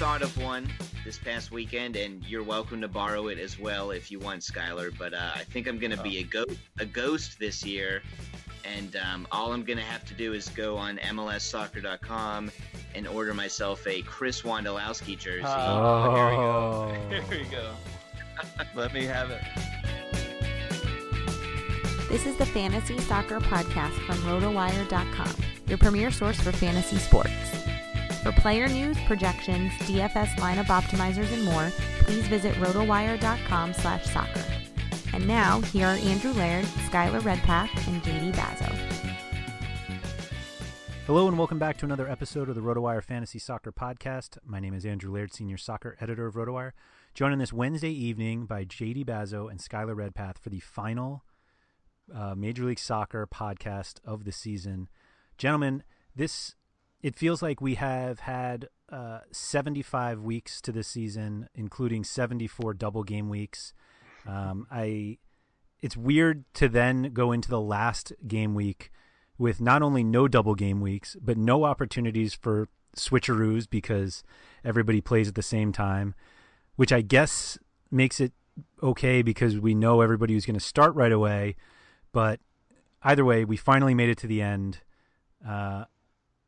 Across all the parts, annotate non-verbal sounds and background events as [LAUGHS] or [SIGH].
Thought of one this past weekend, and you're welcome to borrow it as well if you want, Skylar. But uh, I think I'm going to be a ghost, a ghost this year, and um, all I'm going to have to do is go on MLSsoccer.com and order myself a Chris Wondolowski jersey. Oh, here we go. [LAUGHS] Here we go. [LAUGHS] Let me have it. This is the Fantasy Soccer Podcast from RotoWire.com, your premier source for fantasy sports. For player news, projections, DFS lineup optimizers, and more, please visit RotoWire.com slash soccer. And now, here are Andrew Laird, Skylar Redpath, and JD Bazo. Hello and welcome back to another episode of the RotoWire Fantasy Soccer Podcast. My name is Andrew Laird, Senior Soccer Editor of RotoWire, joined on this Wednesday evening by JD Bazo and Skylar Redpath for the final uh, Major League Soccer podcast of the season. Gentlemen, this it feels like we have had uh, 75 weeks to this season, including 74 double game weeks. Um, I it's weird to then go into the last game week with not only no double game weeks, but no opportunities for switcheroos because everybody plays at the same time, which I guess makes it okay because we know everybody who's going to start right away. But either way, we finally made it to the end. Uh,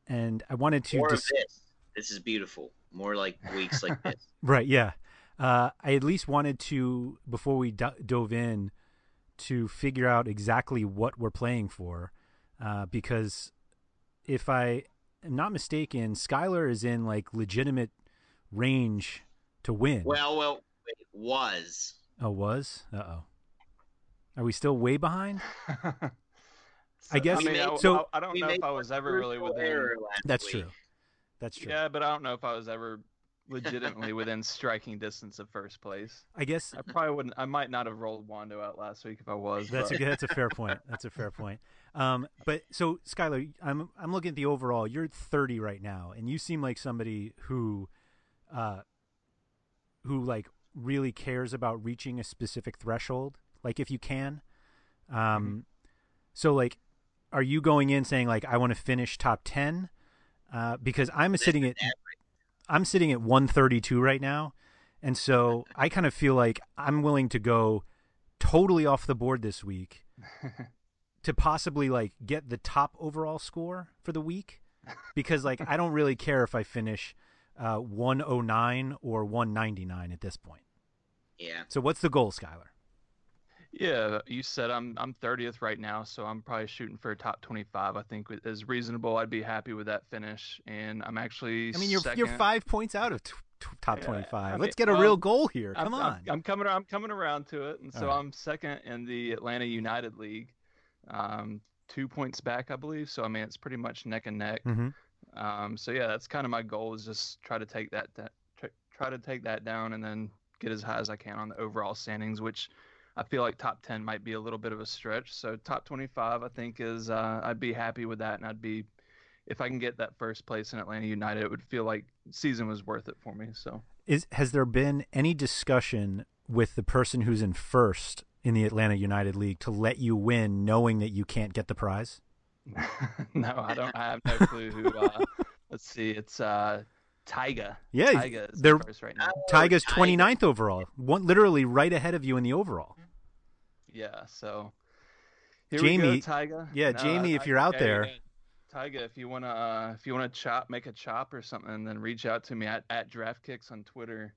and I wanted to More dis- of this. This is beautiful. More like weeks like [LAUGHS] this. Right, yeah. Uh, I at least wanted to, before we do- dove in, to figure out exactly what we're playing for. Uh, because if I am not mistaken, Skylar is in like legitimate range to win. Well, well, it was. oh, was? Uh oh. Are we still way behind? [LAUGHS] I guess- I mean, I, so- I, I don't know if I was ever really within. That's week. true. That's true. Yeah, but I don't know if I was ever legitimately within striking distance of first place. I guess I probably wouldn't. I might not have rolled Wando out last week if I was. That's a but- that's a fair point. That's a fair point. Um, but so Skylar, I'm I'm looking at the overall. You're 30 right now, and you seem like somebody who, uh, who like really cares about reaching a specific threshold. Like if you can, um, Mm-hmm. so like, are you going in saying like I want to finish top 10? Uh, because I'm sitting at I'm sitting at 132 right now, and so [LAUGHS] I kind of feel like I'm willing to go totally off the board this week [LAUGHS] to possibly like get the top overall score for the week because like I don't really care if I finish uh, 109 or 199 at this point. Yeah. So what's the goal, Skylar? Yeah, you said I'm I'm 30th right now, so I'm probably shooting for a top 25. I think is reasonable. I'd be happy with that finish, and I'm actually. I mean, you're second. you're five points out of t- t- top Yeah, 25. I mean, Let's get a well, real goal here. I'm, Come I'm- on. I'm, coming. I'm coming around to it, and so right. I'm second in the Atlanta United League, um, two points back, I believe. So I mean, it's pretty much neck and neck. hmm Um, so yeah, that's kind of my goal is just try to take that, that try to take that down and then get as high as I can on the overall standings, which I feel like top 10 might be a little bit of a stretch. So top 25, I think is, uh, I'd be happy with that. And I'd be, if I can get that first place in Atlanta United, it would feel like season was worth it for me. So Is has there been any discussion with the person who's in first in the Atlanta United League to let you win, knowing that you can't get the prize? [LAUGHS] no, I don't, I have no clue who, uh, [LAUGHS] let's see, it's, uh, Tyga. Yeah, Tyga is they're- first right now. Tyga's Tyga. 29th overall, one literally right ahead of you in the overall. Yeah, so here Jamie- we go, Tyga. yeah, No, Jamie, if you're out yeah, there- Tyga, if you wanna uh, if you wanna chop, make a chop or something, then reach out to me at at DraftKicks on Twitter.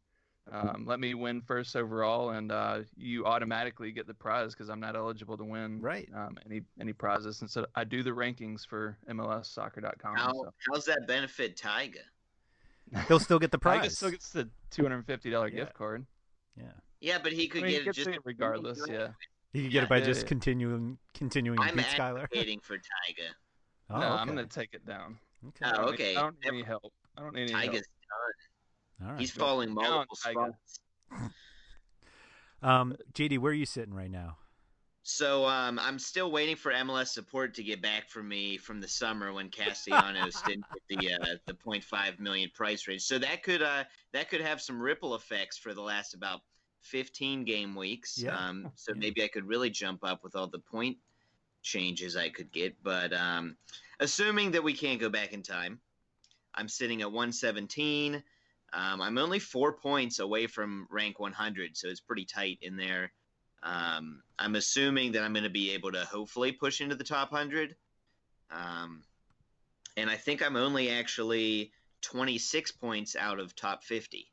Um, let me win first overall, and uh, you automatically get the prize because I'm not eligible to win Right. um, any any prizes. And so I do the rankings for MLSsoccer.com. How so. how's that benefit Tyga? He'll still get the [LAUGHS] Tyga prize. still gets the two hundred and fifty dollar Yeah. gift card. yeah, Yeah, but he I could mean, he get it just it regardless. Yeah. He could get Yeah, it by yeah, just yeah. continuing continuing to I'm beat Skylar. advocating [LAUGHS] for Tyga. Oh, no, okay. I'm gonna take it down. okay. I Oh, don't need- okay. I don't need any help. I don't need any help. Tyga's done. All right. He's falling multiple spots. [LAUGHS] Um, JD, where are you sitting right now? So um, I'm still waiting for MLS support to get back from me from the summer when Castellanos didn't get the uh, the 0.5 million price range. So that could uh, that could have some ripple effects for the last about 15 game weeks. Yeah. Um, so maybe I could really jump up with all the point changes I could get. But um, assuming that we can't go back in time, I'm sitting at 117. Um, I'm only four points away from rank 100, so it's pretty tight in there. Um, I'm assuming that I'm going to be able to hopefully push into the top 100. Um, and I think I'm only actually 26 points out of top 50.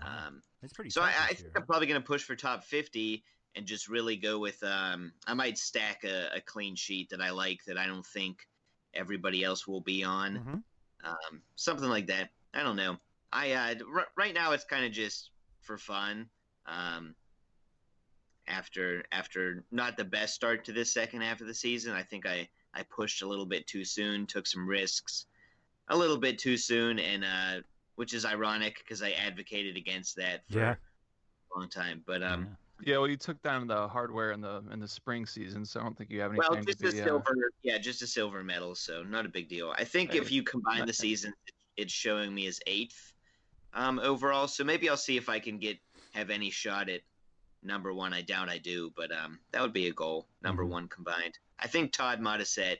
Um, It's pretty. so I, I think I'm probably going to push for top 50 and just really go with. Um, I might stack a, a clean sheet that I like that I don't think everybody else will be on. Mhm. Um, something like that. I don't know. I uh, r- right now it's kind of just for fun. Um, after after not the best start to this second half of the season, I think I I pushed a little bit too soon, took some risks, a little bit too soon, and uh, which is ironic because I advocated against that for Yeah. a long time. But um, Yeah. Yeah, well, you took down the hardware in the in the spring season, so I don't think you have any. well, just to a be. Uh, silver, yeah, just a silver medal, so not a big deal. I think if you combine the [LAUGHS] seasons, it's showing me as eighth um, overall. So maybe I'll see if I can get have any shot at number one. I doubt I do, but um, that would be a goal. Number Mhm. one combined. I think Todd Modisette,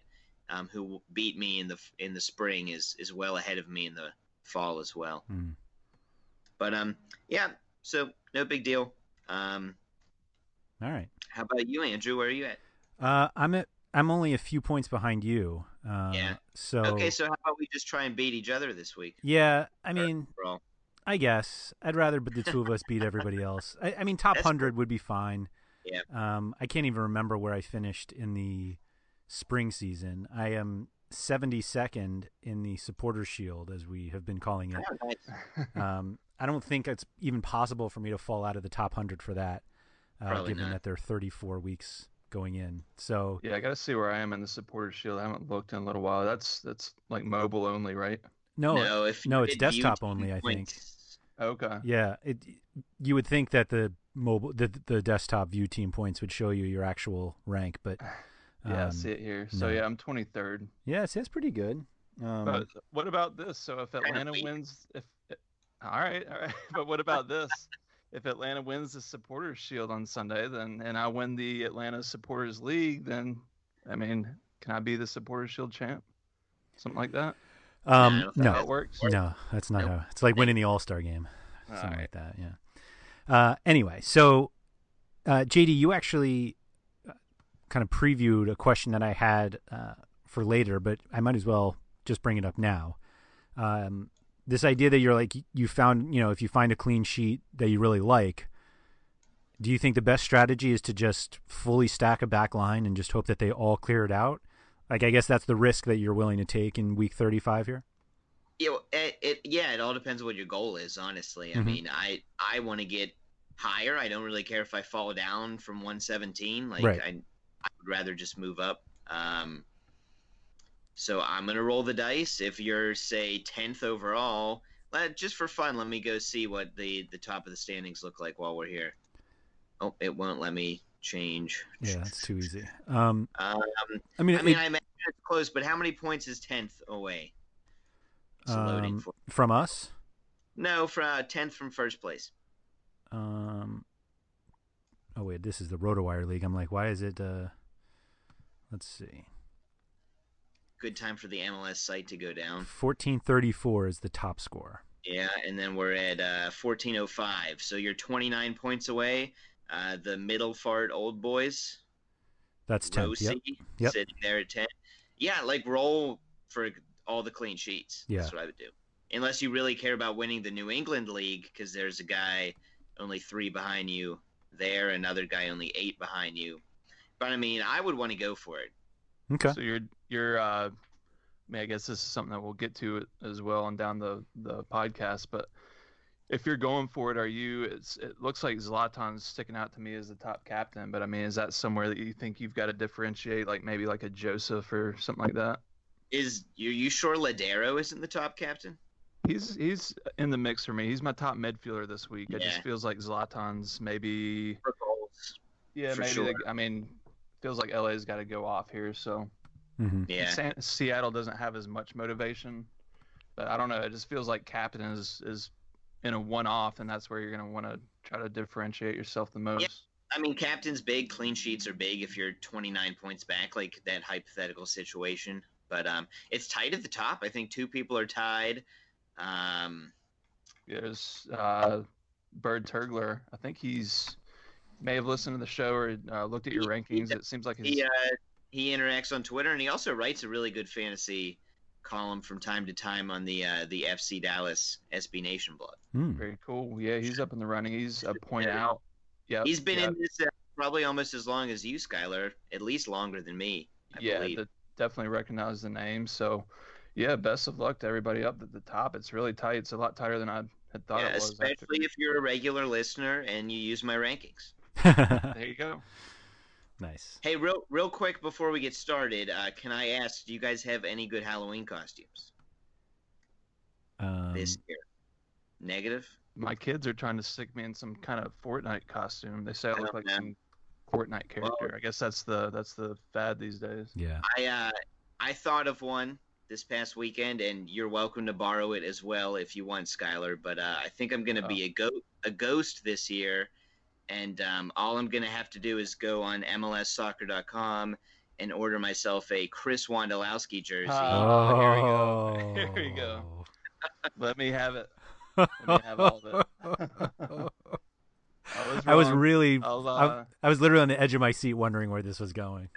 um, who beat me in the in the spring, is is well ahead of me in the fall as well. Hmm. But um, yeah, so no big deal. Um, All right. how about you, Andrew? Where are you at? Uh, I'm at. I'm only a few points behind you. Uh, Yeah. So. Okay, so how about we just try and beat each other this week? Yeah, I mean, overall? I guess I'd rather the two of us beat everybody else. I, I mean, top That's hundred would be fine. Yeah. Um, I can't even remember where I finished in the spring season. I am 72nd in the supporter Shield, as we have been calling it. Oh, nice. [LAUGHS] Um, I don't think it's even possible for me to fall out of the top hundred for that, uh, given not. that there are 34 weeks going in. So yeah, I gotta see where I am in the supporter shield. I haven't looked in a little while. That's that's like mobile only, right? no, no, if no, it's desktop view only, I think. Points- Okay. Yeah, it. You would think that the mobile, the the desktop view team points would show you your actual rank, but [SIGHS] Yeah, I um, see it here. So no. yeah, I'm 23rd. yeah, it's, it's pretty good. Um, But what about this? So if Atlanta wins, if all right, all right. [LAUGHS] But what about this? If Atlanta wins the Supporters Shield on Sunday, then and I win the Atlanta Supporters League, then I mean, can I be the Supporters Shield champ? Something like that. Um, I don't How no, it works. no, that's not Nope. how. It's like winning the All Star game, something right. like that. Yeah. Uh, anyway, so Uh, JD, you actually uh, kind of previewed a question that I had uh, for later, but I might as well just bring it up now. Um, this idea that you're like you found, you know, if you find a clean sheet that you really like, do you think the best strategy is to just fully stack a back line and just hope that they all clear it out? Like, I guess that's the risk that you're willing to take in week 35 here. You know, it, it yeah, it all depends on what your goal is. Honestly, I Mhm. mean, I I want to get higher. I don't really care if I fall down from 117. Like Right. I, I would rather just move up. Um, so I'm gonna roll the dice. If you're say 10th overall, let, just for fun, let me go see what the the top of the standings look like while we're here. Oh, it won't let me change. Yeah, that's too easy. Um, Um, I mean, I mean, it- I imagine it's close, but how many points is 10th away? Um, from us. No, for uh, 10th from first place. Um, oh wait, this is the RotoWire League. I'm like, why is it? Uh, let's see, Good time for the MLS site to go down. 1434 is the top score. Yeah, and then we're at uh, 1405. So you're 29 points away. Uh, the middle fart old boys, That's 10th. Yep. Rosie, Yep. sitting there at 10. Yeah, like roll for all the clean sheets. Yeah. That's what I would do. Unless you really care about winning the New England League, because there's a guy only three behind you there, another guy only eight behind you. But I mean, I would want to go for it. Okay. So you're you're uh, I mean, I guess this is something that we'll get to as well on down the the podcast. But if you're going for it, are you? It's, it looks like Zlatan's sticking out to me as the top captain. But I mean, is that somewhere that you think you've got to differentiate, like maybe like a Joseph or something like that? Is you you sure Lodeiro isn't the top captain? He's he's in the mix for me. He's my top midfielder this week. It just feels like Zlatan's maybe. For goals. Yeah, For maybe. sure. the- I mean, feels like LA's got to go off here. So hmm Yeah. San- Seattle doesn't have as much motivation, but I don't know. It just feels like captain is is in a one-off, and that's where you're gonna want to try to differentiate yourself the most. I mean, captain's big, clean sheets are big if you're 29 points back, like that hypothetical situation. But um, it's tight at the top. I think two people are tied. Um, There's uh, Bird Turgler. I think he's may have listened to the show or uh, looked at your He- he rankings. It seems like his he uh, he interacts on Twitter, and he also writes a really good fantasy column from time to time on the uh, the FC Dallas SB Nation blog. Hmm. very cool. Yeah, he's up in the running. He's a point Yeah. out. Yeah, He's been yeah, in this uh, probably almost as long as you, Skylar, at least longer than me. I yeah, believe. de- definitely recognize the name. So, yeah, best of luck to everybody up at the top. It's really tight. It's a lot tighter than I had thought yeah, it was. after- especially if you're a regular listener and you use my rankings. There you go. Nice. Hey, real real quick before we get started, uh, can I ask, do you guys have any good Halloween costumes Um, this year? Negative. My kids are trying to stick me in some kind of Fortnite costume. They say I Oh, look like man. some Fortnite character. I guess that's the that's the fad these days. yeah. I uh, I thought of one this past weekend, and you're welcome to borrow it as well if you want, Skylar. But uh, I think I'm gonna be a goat a ghost this year, and um, all I'm gonna have to do is go on MLSsoccer.com and order myself a Chris Wondolowski jersey. Ah. Oh, here we go. [LAUGHS] Here we go. [LAUGHS] Let me have it. [LAUGHS] Let me have all of it. I was, I was really, I'll, I, uh, I was literally on the edge of my seat wondering where this was going.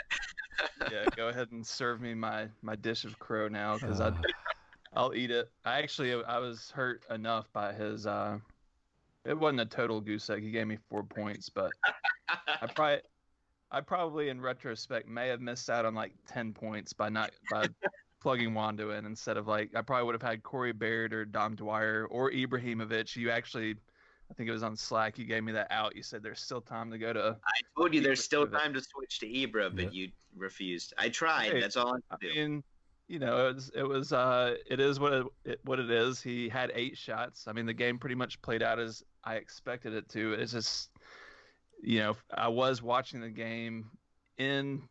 yeah, go ahead and serve me my my dish of crow now because Uh. [SIGHS] I I'll eat it. I actually I was hurt enough by his uh it wasn't a total goose egg. He gave me four points, but I [LAUGHS] probably I probably in retrospect may have missed out on like ten points by not by plugging Wando in instead of like I probably would have had Corey Baird or Dom Dwyer or Ibrahimovic. You actually I think it was on Slack. You gave me that out. You said there's still time to go to I told you there's still time to switch to Ibra, but Yep. you refused. I tried. Hey, That's all I I could do. mean, you know, it was it was uh it is what it, it what it is. He had eight shots. I mean, the game pretty much played out as I expected it to. It's just you know, I was watching the game in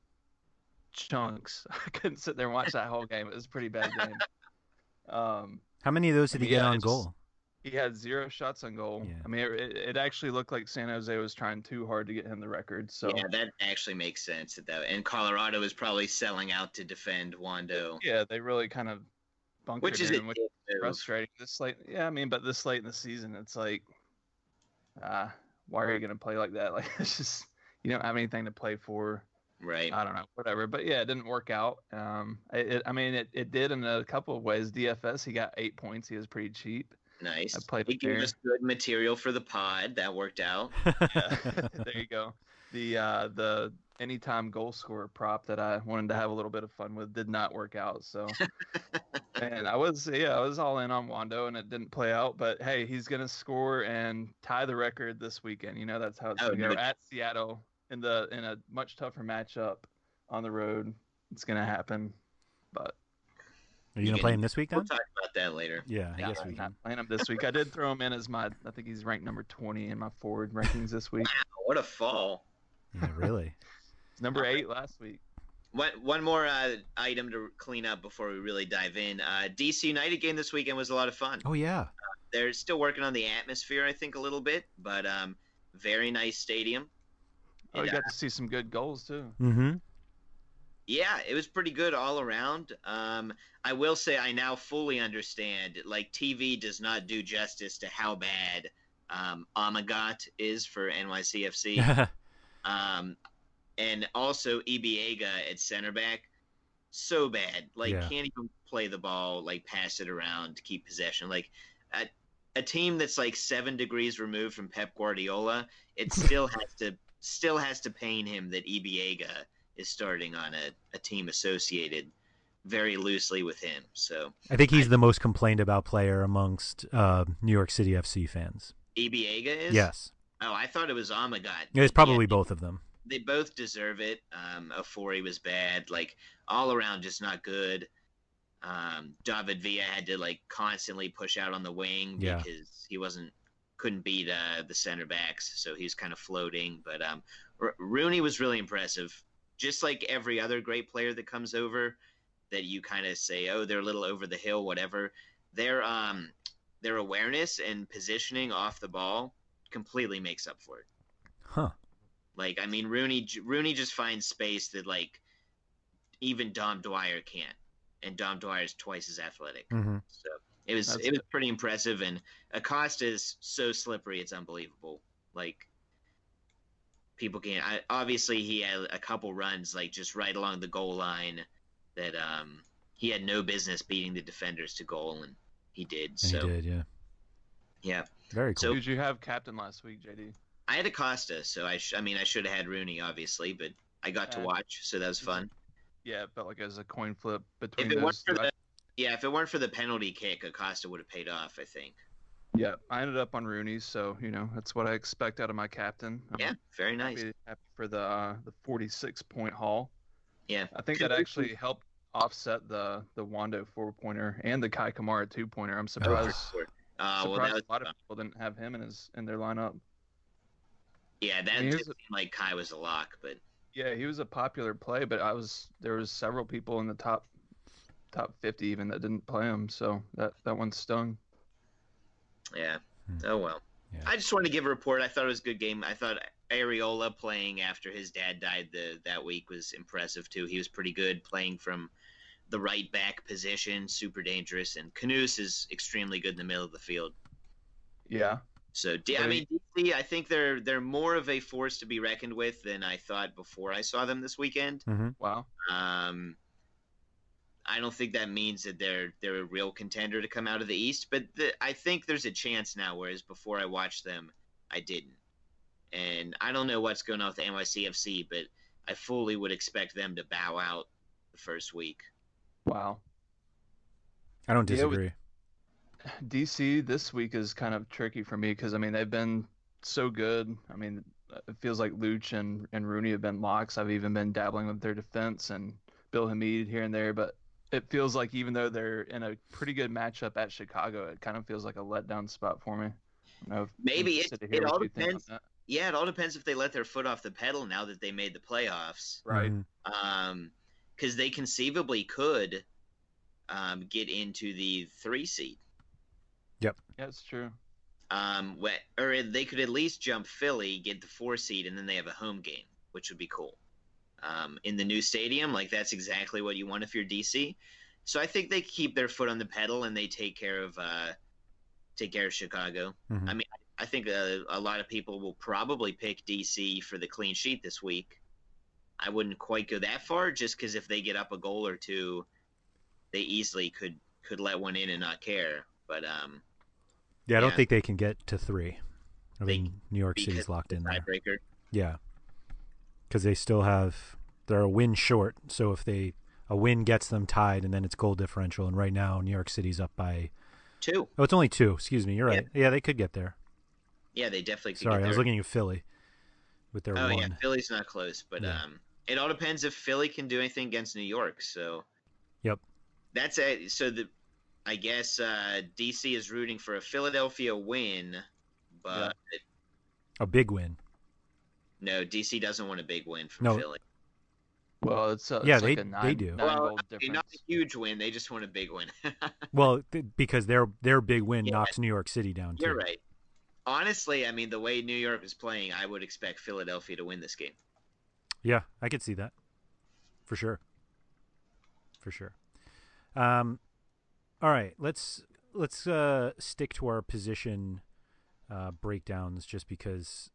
chunks. [LAUGHS] I couldn't sit there and watch that whole game. It was a pretty bad game. [LAUGHS] Um How many of those did he get on it's- goal? he had zero shots on goal. Yeah. I mean, it, it it actually looked like San Jose was trying too hard to get him the record. So Yeah, that actually makes sense. Though, and Colorado is probably selling out to defend Wando, yeah, they really kind of bunkered which is in, a which dick move. frustrating. This late, yeah, I mean, but this late in the season, it's like, uh, why are you going to play like that? [LAUGHS] Like it's just you don't have anything to play for. Right. I don't know, whatever. But yeah, it didn't work out. Um, it, it, I mean, it, it did in a couple of ways. DFS, he got eight points. He was pretty cheap. Nice. I played He it gave us good material for the pod. That worked out. [LAUGHS] Yeah, [LAUGHS] there you go. The uh, the anytime goal scorer prop that I wanted to have a little bit of fun with did not work out. So, [LAUGHS] and I was yeah, I was all in on Wando, and it didn't play out. But hey, he's gonna score and tie the record this weekend. You know that's how it's Oh, gonna no go at Seattle in the in a much tougher matchup on the road. It's gonna happen. But Are you gonna play him this week Then We'll then? talk about that later. Yeah, I yeah, guess I'm we not can. playing him this week. I did throw him in as my. I think he's ranked number 20 in my forward rankings this week. What a fall. Yeah, really. [LAUGHS] He's number eight last week. One, one more uh, item to clean up before we really dive in. Uh, DC United game this weekend was a lot of fun. Oh yeah. They're still working on the atmosphere, I think, a little bit, but um, very nice stadium. Oh, you And, got to see some good goals too. Mm-hmm. Yeah, it was pretty good all around. Um, I will say I now fully understand. Like TV does not do justice to how bad um, Amagat is for NYCFC, [LAUGHS] um, and also Ibeagha at center back. So bad, like Yeah. can't even play the ball, like pass it around to keep possession. Like a, a team that's like seven degrees removed from Pep Guardiola, it [LAUGHS] still has to still has to pain him that Ibeagha is starting on a, a team associated very loosely with him. So I think he's the most complained about player amongst uh, New York City FC fans. Ibeagha is Yes, Oh, I thought it was Amagat. it's probably Yeah, both of them. They both deserve it. Um, Ofori was bad, like all around, just not good. Um, David Villa had to like constantly push out on the wing Yeah. because he wasn't couldn't beat uh, the center backs, so he's kind of floating. But um, R- Rooney was really impressive. Just like every other great player that comes over, that you kind of say, oh, they're a little over the hill, whatever. Their um, their awareness and positioning off the ball completely makes up for it. Huh. Like, I mean, Rooney Rooney just finds space that like even Dom Dwyer can't, and Dom Dwyer's twice as athletic. hmm So it was That's it was pretty impressive, and Acosta is so slippery, it's unbelievable. Like people can't. I, obviously he had a couple runs like just right along the goal line that um he had no business beating the defenders to goal, and he did. And so he did, yeah. yeah, Very cool. So- Who'd you have captain last week, JD? I had Acosta, so I sh- I mean I should have had Rooney obviously, but I got to watch, so that was fun. Yeah, it felt like it was a coin flip If between it weren't those. for the yeah, if it weren't for the penalty kick, Acosta would have paid off. I think. yeah, I ended up on Rooney, so you know that's what I expect out of my captain. I'm Yeah, very nice. happy, happy for the uh, the 46 point haul. Yeah, I think that actually helped offset the the Wando four pointer and the Kei Kamara two pointer. I'm surprised. sure. Uh, surprised was, a lot of people didn't have him in his in their lineup. Yeah, that I mean, did here's seem like Kei was a lock, but Yeah, he was a popular play, but I was there was several people in the top top 50 even that didn't play him, so that that one stung. yeah. Hmm. Oh well. Yeah. I just wanted to give a report. I thought it was a good game. I thought Arriola playing after his dad died the that week was impressive too. He was pretty good playing from the right back position, super dangerous, and Canouse is extremely good in the middle of the field. Yeah. So D- I mean, DC, I think they're they're more of a force to be reckoned with than I thought before I saw them this weekend. hmm Wow. Um, I don't think that means that they're they're a real contender to come out of the East, but the, I think there's a chance now. Whereas before I watched them, I didn't, and I don't know what's going on with the NYCFC, but I fully would expect them to bow out the first week. Wow. I don't Yeah, disagree. DC this week is kind of tricky for me because I mean they've been so good. I mean it feels like Luch and, and Rooney have been locks. I've even been dabbling with their defense and Bill Hamid here and there, but it feels like even though they're in a pretty good matchup at Chicago, it kind of feels like a letdown spot for me. I don't know if- Maybe it- interested to hear it all you think on depends. Yeah, it all depends if they let their foot off the pedal now that they made the playoffs. Right. Mhm. um, because they conceivably could um, get into the three seed. Yeah, That's true. Um, wh- or they could at least jump Philly, get the four seed, and then they have a home game, which would be cool. Um, in the new stadium, like that's exactly what you want if you're DC. So I think they keep their foot on the pedal and they take care of uh, take care of Chicago. Mhm. I mean, I think a, a lot of people will probably pick DC for the clean sheet this week. I wouldn't quite go that far, just because if they get up a goal or two, they easily could could let one in and not care. But um, Yeah, I don't think they can get to three. I They- mean, New York City's locked in there. tiebreaker. Yeah, because they still have they're a win short. So if they a win gets them tied, and then it's goal differential. And right now, New York City's up by Two. oh, it's only two. Excuse me, you're right. Yeah, they could get there. Yeah, they definitely could Sorry, I was looking at Philly with their Oh one. yeah, Philly's not close, but Yeah. um, it all depends if Philly can do anything against New York. So Yep. that's it. So the, I guess uh, DC is rooting for a Philadelphia win, but A big win. no, DC doesn't want a big win from No. Philly. Well, it's, uh, Yeah, like they- a they do. Nine Well, goal I mean, difference. not a huge win. They just want a big win. [LAUGHS] Well, th- because their their big win Yeah. knocks New York City down too. You're right. Honestly, I mean, the way New York is playing, I would expect Philadelphia to win this game. Yeah, I could see that. For sure. For sure. Um all right, let's let's uh stick to our position uh breakdowns just because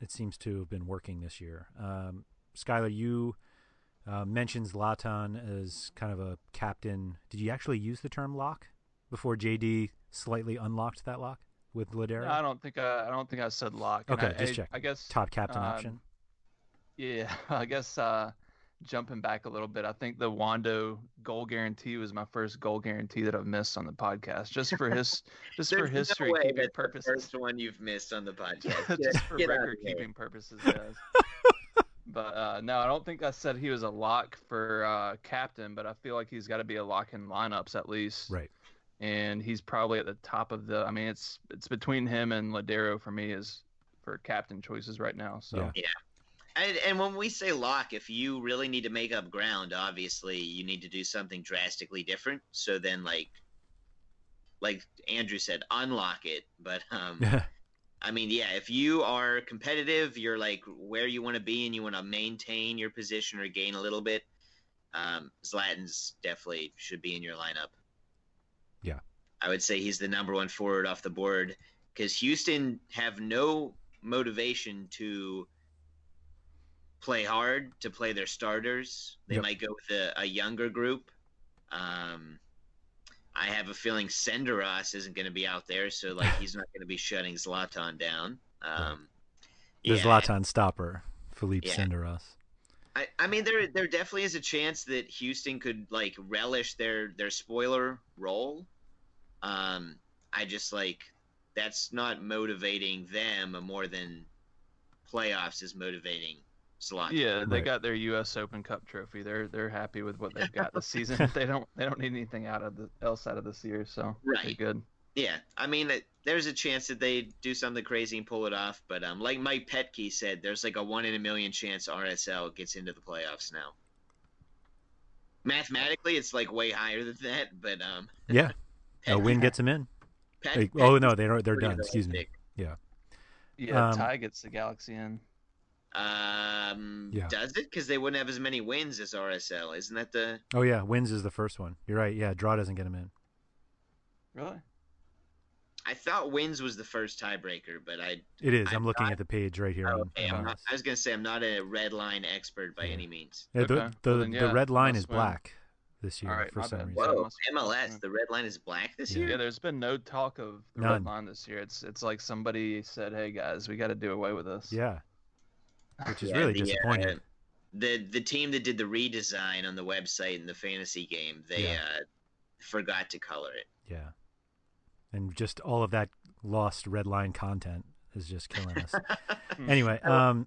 it seems to have been working this year. Um Skylar, you uh, mentioned Zlatan as kind of a captain. Did you actually use the term lock before JD slightly unlocked that lock with Lodeiro? No, I don't think I, I don't think I said lock. And Okay, I, just I, check. I guess Top captain um, option. Yeah, [LAUGHS] I guess uh, jumping back a little bit, I think the Wando goal guarantee was my first goal guarantee that I've missed on the podcast, just for his, [LAUGHS] just for There's no history keeping that's the purposes, first one you've missed on the [LAUGHS] podcast. just for Get record keeping purposes, [LAUGHS] guys. but uh, no, I don't think I said he was a lock for uh, captain, but I feel like he's got to be a lock in lineups at least. Right. And he's probably at the top of the. I mean, it's it's between him and Lodeiro for me is for captain choices right now. So Yeah. And, and when we say lock, if you really need to make up ground, obviously you need to do something drastically different. So then, like, like Andrew said, unlock it. But um, [LAUGHS] I mean, yeah, if you are competitive, you're like where you want to be, and you want to maintain your position or gain a little bit. Um, Zlatan's definitely should be in your lineup. Yeah. I would say he's the number one forward off the board because Houston have no motivation to play hard to play their starters. They Yep. might go with a, a younger group. Um, I have a feeling Senderos isn't going to be out there, so like he's not going to be shutting Zlatan down. Um, The yeah, Zlatan stopper, Philippe Yeah. Senderos. I, I mean, there there definitely is a chance that Houston could like relish their their spoiler role. Um, I just like that's not motivating them more than playoffs is motivating Zlatan. Yeah, they Right. got their U.S. Open Cup trophy. They're they're happy with what they've got this season. [LAUGHS] they don't they don't need anything out of the else out of this year, so they're Right. good. Yeah, I mean, it- there's a chance that they do something crazy and pull it off. But um, like Mike Petke said, there's like a one in a million chance RSL gets into the playoffs now. Mathematically, it's like way higher than that, but um, [LAUGHS] Yeah, a win gets them in. Pet- Like, oh no, they don't. They're done. Excuse me. Yeah. Yeah, Um, Ty gets the Galaxy in. Um, Yeah. does it? Because they wouldn't have as many wins as RSL. Isn't that the? Oh yeah, wins is the first one. You're right. Yeah, draw doesn't get them in. Really? I thought wins was the first tiebreaker, but I. It is. I'm, I'm looking not- at the page right here. Oh, okay, on I'm not. I was gonna say I'm not a red line expert by Yeah. any means. Yeah, the Okay. the, Well, then, the red line is win. black this year All right, for some bad. reason. Well, Whoa, MLS, the red line is black this Yeah. year. Yeah, there's been no talk of the None. red line this year. It's it's like somebody said, "Hey guys, we got to do away with this." Yeah, which is Yeah, really the, uh, disappointing. the the team that did the redesign on the website in the fantasy game, they Yeah. uh, forgot to color it. Yeah, and just all of that lost red line content is just killing us. [LAUGHS] anyway, um,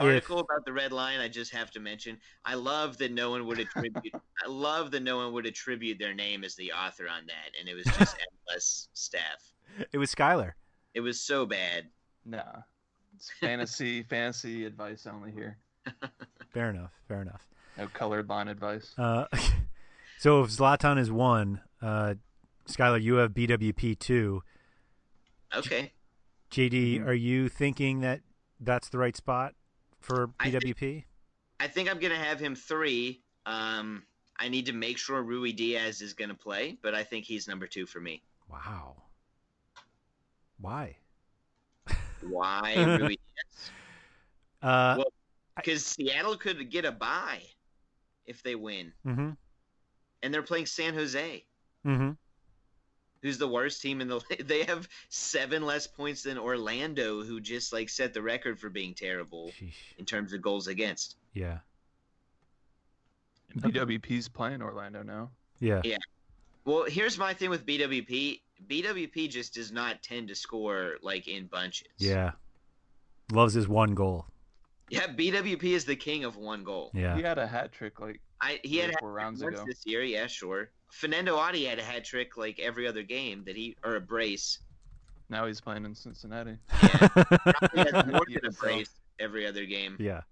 if about the red line, I just have to mention. I love that no one would attribute. [LAUGHS] I love that no one would attribute their name as the author on that, and it was just [LAUGHS] MLS staff. it was Skylar. It was so bad. Nah, it's fantasy [LAUGHS] fantasy advice only here. [LAUGHS] Fair enough. Fair enough. No colored line advice. Uh, [LAUGHS] so if Zlatan is one, uh, Skylar, you have BWP two. Okay. JD, Mhm. are you thinking that that's the right spot for I think- BWP? I think I'm gonna have him three. Um, I need to make sure Ruidiaz is gonna play, but I think he's number two for me. Wow. Why? Why [LAUGHS] Ruidiaz? Uh, Well, Because Seattle could get a bye if they win, mm-hmm, and they're playing San Jose, mm-hmm. who's the worst team in the. [LAUGHS] They have seven less points than Orlando, who just like set the record for being terrible Sheesh. in terms of goals against. Yeah, BWP's playing Orlando now. yeah, Yeah. Well, here's my thing with BWP. BWP just does not tend to score like in bunches. yeah. Loves his one goal. Yeah, BWP is the king of one goal. Yeah, He had a hat trick like I he had four rounds ago. this year, yeah, sure. Fanendo Adi had a hat trick like every other game that he or a brace. Now he's playing in Cincinnati. Yeah, [LAUGHS] probably has more than a brace every other game. yeah.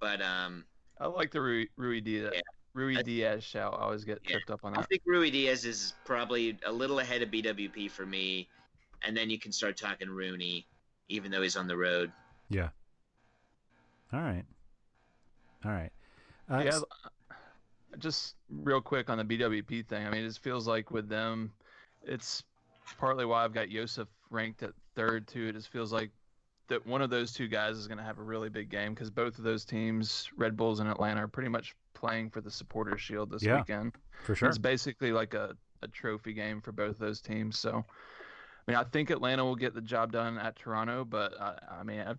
But um, I like the Rui, Ruidiaz. Yeah. Rui I- Diaz shout. I always get Yeah. tripped up on that. I think Ruidiaz is probably a little ahead of BWP for me, and then you can start talking Rooney, even though he's on the road. Yeah. All right. All right. Uh, yeah, just real quick on the BWP thing. I mean, it just feels like with them, it's partly why I've got Josef ranked at third too. It just feels like that one of those two guys is going to have a really big game because both of those teams, Red Bulls and Atlanta, are pretty much playing for the Supporters Shield this Yeah, weekend. for sure. It's basically like a, a trophy game for both those teams. So, I mean, I think Atlanta will get the job done at Toronto, but I, I mean, I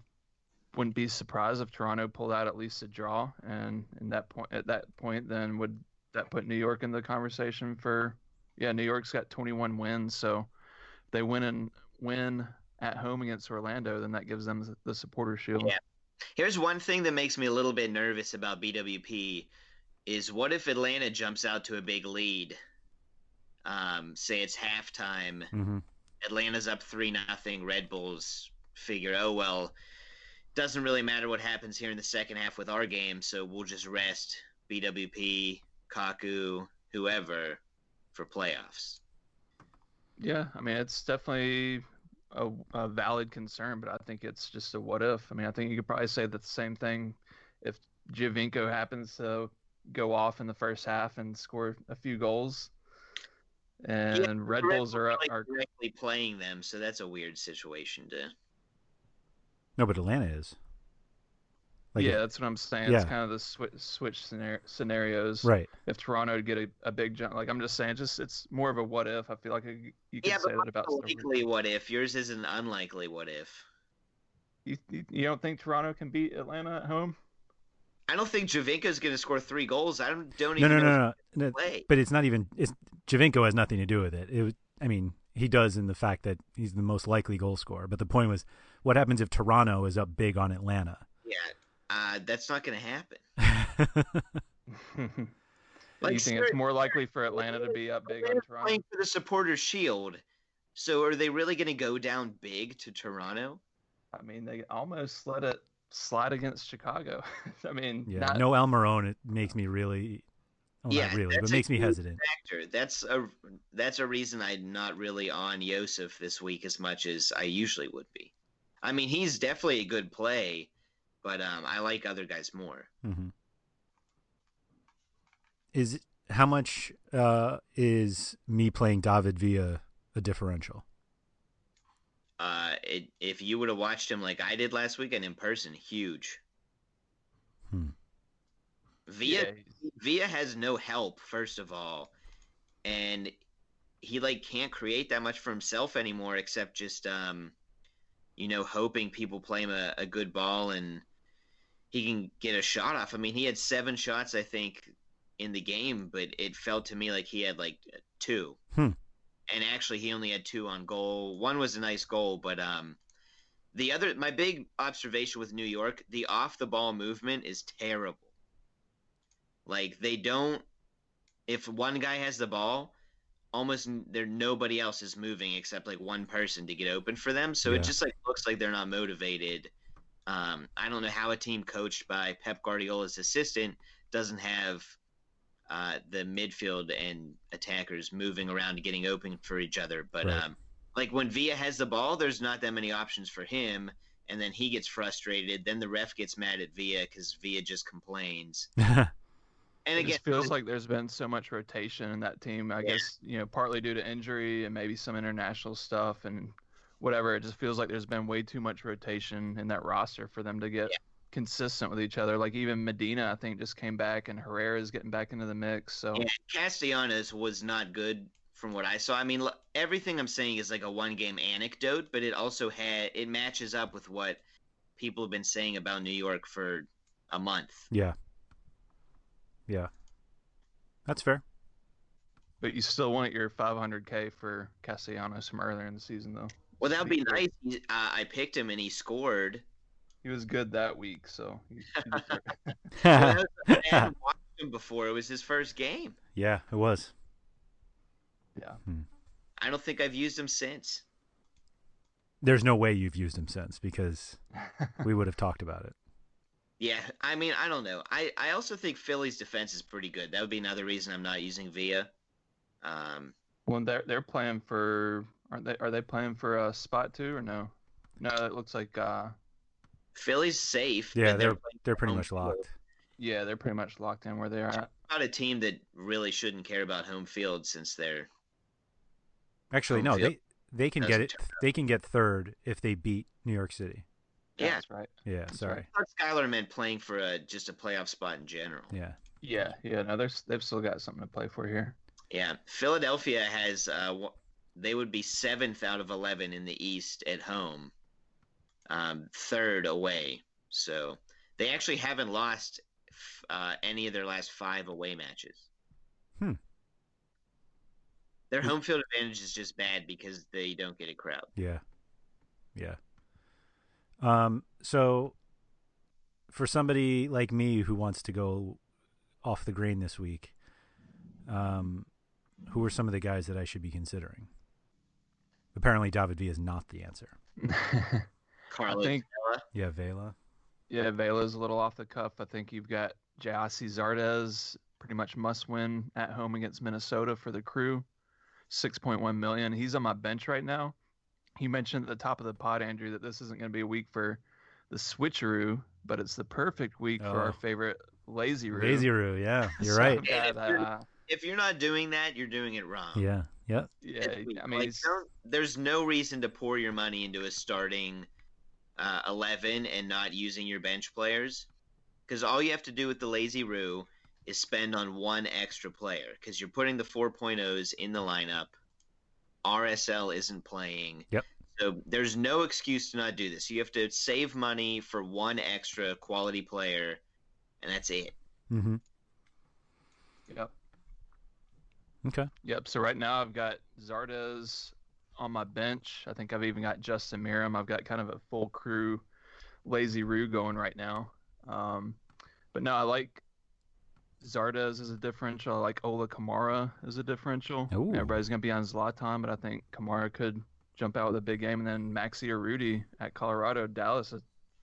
wouldn't be surprised if Toronto pulled out at least a draw. And in that point, at that point, then would that put New York in the conversation for? Yeah, New York's got 21 wins, so if they win and win at home against Orlando, then that gives them the, the supporter shield. Yeah. Here's one thing that makes me a little bit nervous about BWP is what if Atlanta jumps out to a big lead? Um, say it's halftime, Mhm. Atlanta's up three nothing. Red Bulls figure, oh well, doesn't really matter what happens here in the second half with our game, so we'll just rest BWP, Kaku, whoever for playoffs. Yeah, I mean it's definitely a, a valid concern, but I think it's just a what if. I mean, I think you could probably say that the same thing if Giovinco happens to go off in the first half and score a few goals, and Red Red Bulls are Bulls are directly playing them, so that's a weird situation to. No, but Atlanta is. Like yeah, if- that's what I'm saying. yeah. It's kind of the switch switch scenar- scenarios. right. If Toronto would get a, a big jump, like I'm just saying, just it's more of a what if. I feel like you you could Yeah, say but that about. mine's a likely what if. Yours is an unlikely what if. You, you you don't think Toronto can beat Atlanta at home? I don't think Giovinco's going to score three goals. I don't, don't No, even no, know no, if no, no. play. But it's not even. It's Giovinco has nothing to do with it. It was. I mean, he does in the fact that he's the most likely goal scorer. But the point was, what happens if Toronto is up big on Atlanta? Yeah, uh, that's not going to happen. [LAUGHS] [LAUGHS] you think sure, it's more likely for Atlanta to be up big on Atlanta's Toronto? playing for the Supporters Shield. So are they really going to go down big to Toronto? I mean, they almost let it slide against Chicago. [LAUGHS] I mean, yeah. not, No Almiron. It makes me really. Well, Yeah, not really, but that's a makes me hesitant. Factor. That's a that's a reason I'm not really on Josef this week as much as I usually would be. I mean, he's definitely a good play, but um, I like other guys more. hmm Is how much uh, is me playing David Villa a differential? Uh, it, if you would have watched him like I did last weekend in person, huge. Hmm. Villa yeah, Villa has no help, first of all, and he like can't create that much for himself anymore, except just um, you know, hoping people play him a, a good ball and he can get a shot off. I mean, he had seven shots, I think, in the game, but it felt to me like he had like two. Hmm. And actually, he only had two on goal. One was a nice goal, but um, the other, my big observation with New York, the off the ball movement is terrible. Like they don't. If one guy has the ball, almost there nobody else is moving except like one person to get open for them. So Yeah. it just like looks like they're not motivated. Um, I don't know how a team coached by Pep Guardiola's assistant doesn't have uh, the midfield and attackers moving around and getting open for each other. But Right. um, like when Villa has the ball, there's not that many options for him, and then he gets frustrated. Then the ref gets mad at Villa because Villa just complains. [LAUGHS] And it again, just feels like there's been so much rotation in that team. I Yeah. guess you know partly due to injury and maybe some international stuff and whatever. It just feels like there's been way too much rotation in that roster for them to get Yeah. Consistent with each other. Like even Medina, I think, just came back, and Herrera's getting back into the mix. So Yeah, Castellanos was not good from what I saw. I mean, everything I'm saying is like a one game anecdote, but it also had it matches up with what people have been saying about New York for a month. Yeah. Yeah. That's fair. But you still want your 500k for Castellanos from earlier in the season, though. Well, that would be nice. Uh, I picked him and he scored. He was good that week, so. He, he [LAUGHS] [LAUGHS] [LAUGHS] Well, I hadn't watched him before. It was his first game. yeah, it was. yeah. I don't think I've used him since. There's no way you've used him since because we would have talked about it. Yeah, I mean, I don't know. I, I also think Philly's defense is pretty good. That would be another reason I'm not using Villa. Um, Well, they're they're playing for aren't they? Are they playing for a spot two or no? No, it looks like uh Philly's safe. Yeah, but they're they're pretty home much field. locked. yeah, they're pretty much locked in where they are at. Not a team that really shouldn't care about home field since they're Actually, no, they they can get it. They can get third if they beat New York City. Yeah. that's right. Yeah, That's sorry. I thought Skylar meant playing for a just a playoff spot in general. Yeah. Yeah, yeah. No, there's they've still got something to play for here. Yeah, Philadelphia has uh, they would be seventh out of eleven in the East at home, um, third away. So they actually haven't lost f- uh, any of their last five away matches. Hmm. Their home field advantage is just bad because they don't get a crowd. Yeah. Yeah. Um so for somebody like me who wants to go off the grain this week, um who are some of the guys that I should be considering? Apparently David V is not the answer. [LAUGHS] Carlos think- Vela, Yeah, Vela. yeah, Vela's a little off the cuff. I think you've got Gyasi Zardes, pretty much must win at home against Minnesota for the crew. 6.1 million. He's on my bench right now. You mentioned at the top of the pod, Andrew, that this isn't going to be a week for the switcheroo, but it's the perfect week for Oh. our favorite lazy roo. Lazy Roo, yeah. [LAUGHS] You're So right. I've got, And if you're- uh, if you're not doing that, you're doing it wrong. Yeah. Yeah. yeah. I mean, Like, there's no reason to pour your money into a starting uh, 11 and not using your bench players because all you have to do with the lazy roo is spend on one extra player because you're putting the 4.0s in the lineup. RSL isn't playing. Yep. So there's no excuse to not do this. You have to save money for one extra quality player, and that's it. Mm-hmm. yep. Okay. Yep. So right now I've got Zardes on my bench. I think I've even got Justin Meram. I've got kind of a full crew lazy roo going right now. Um, but no, I like Zardes as a differential. I like Ola Kamara as a differential. Ooh. Everybody's gonna be on Zlatan, but I think Kamara could jump out with a big game. And then Maxi Urruti at Colorado, Dallas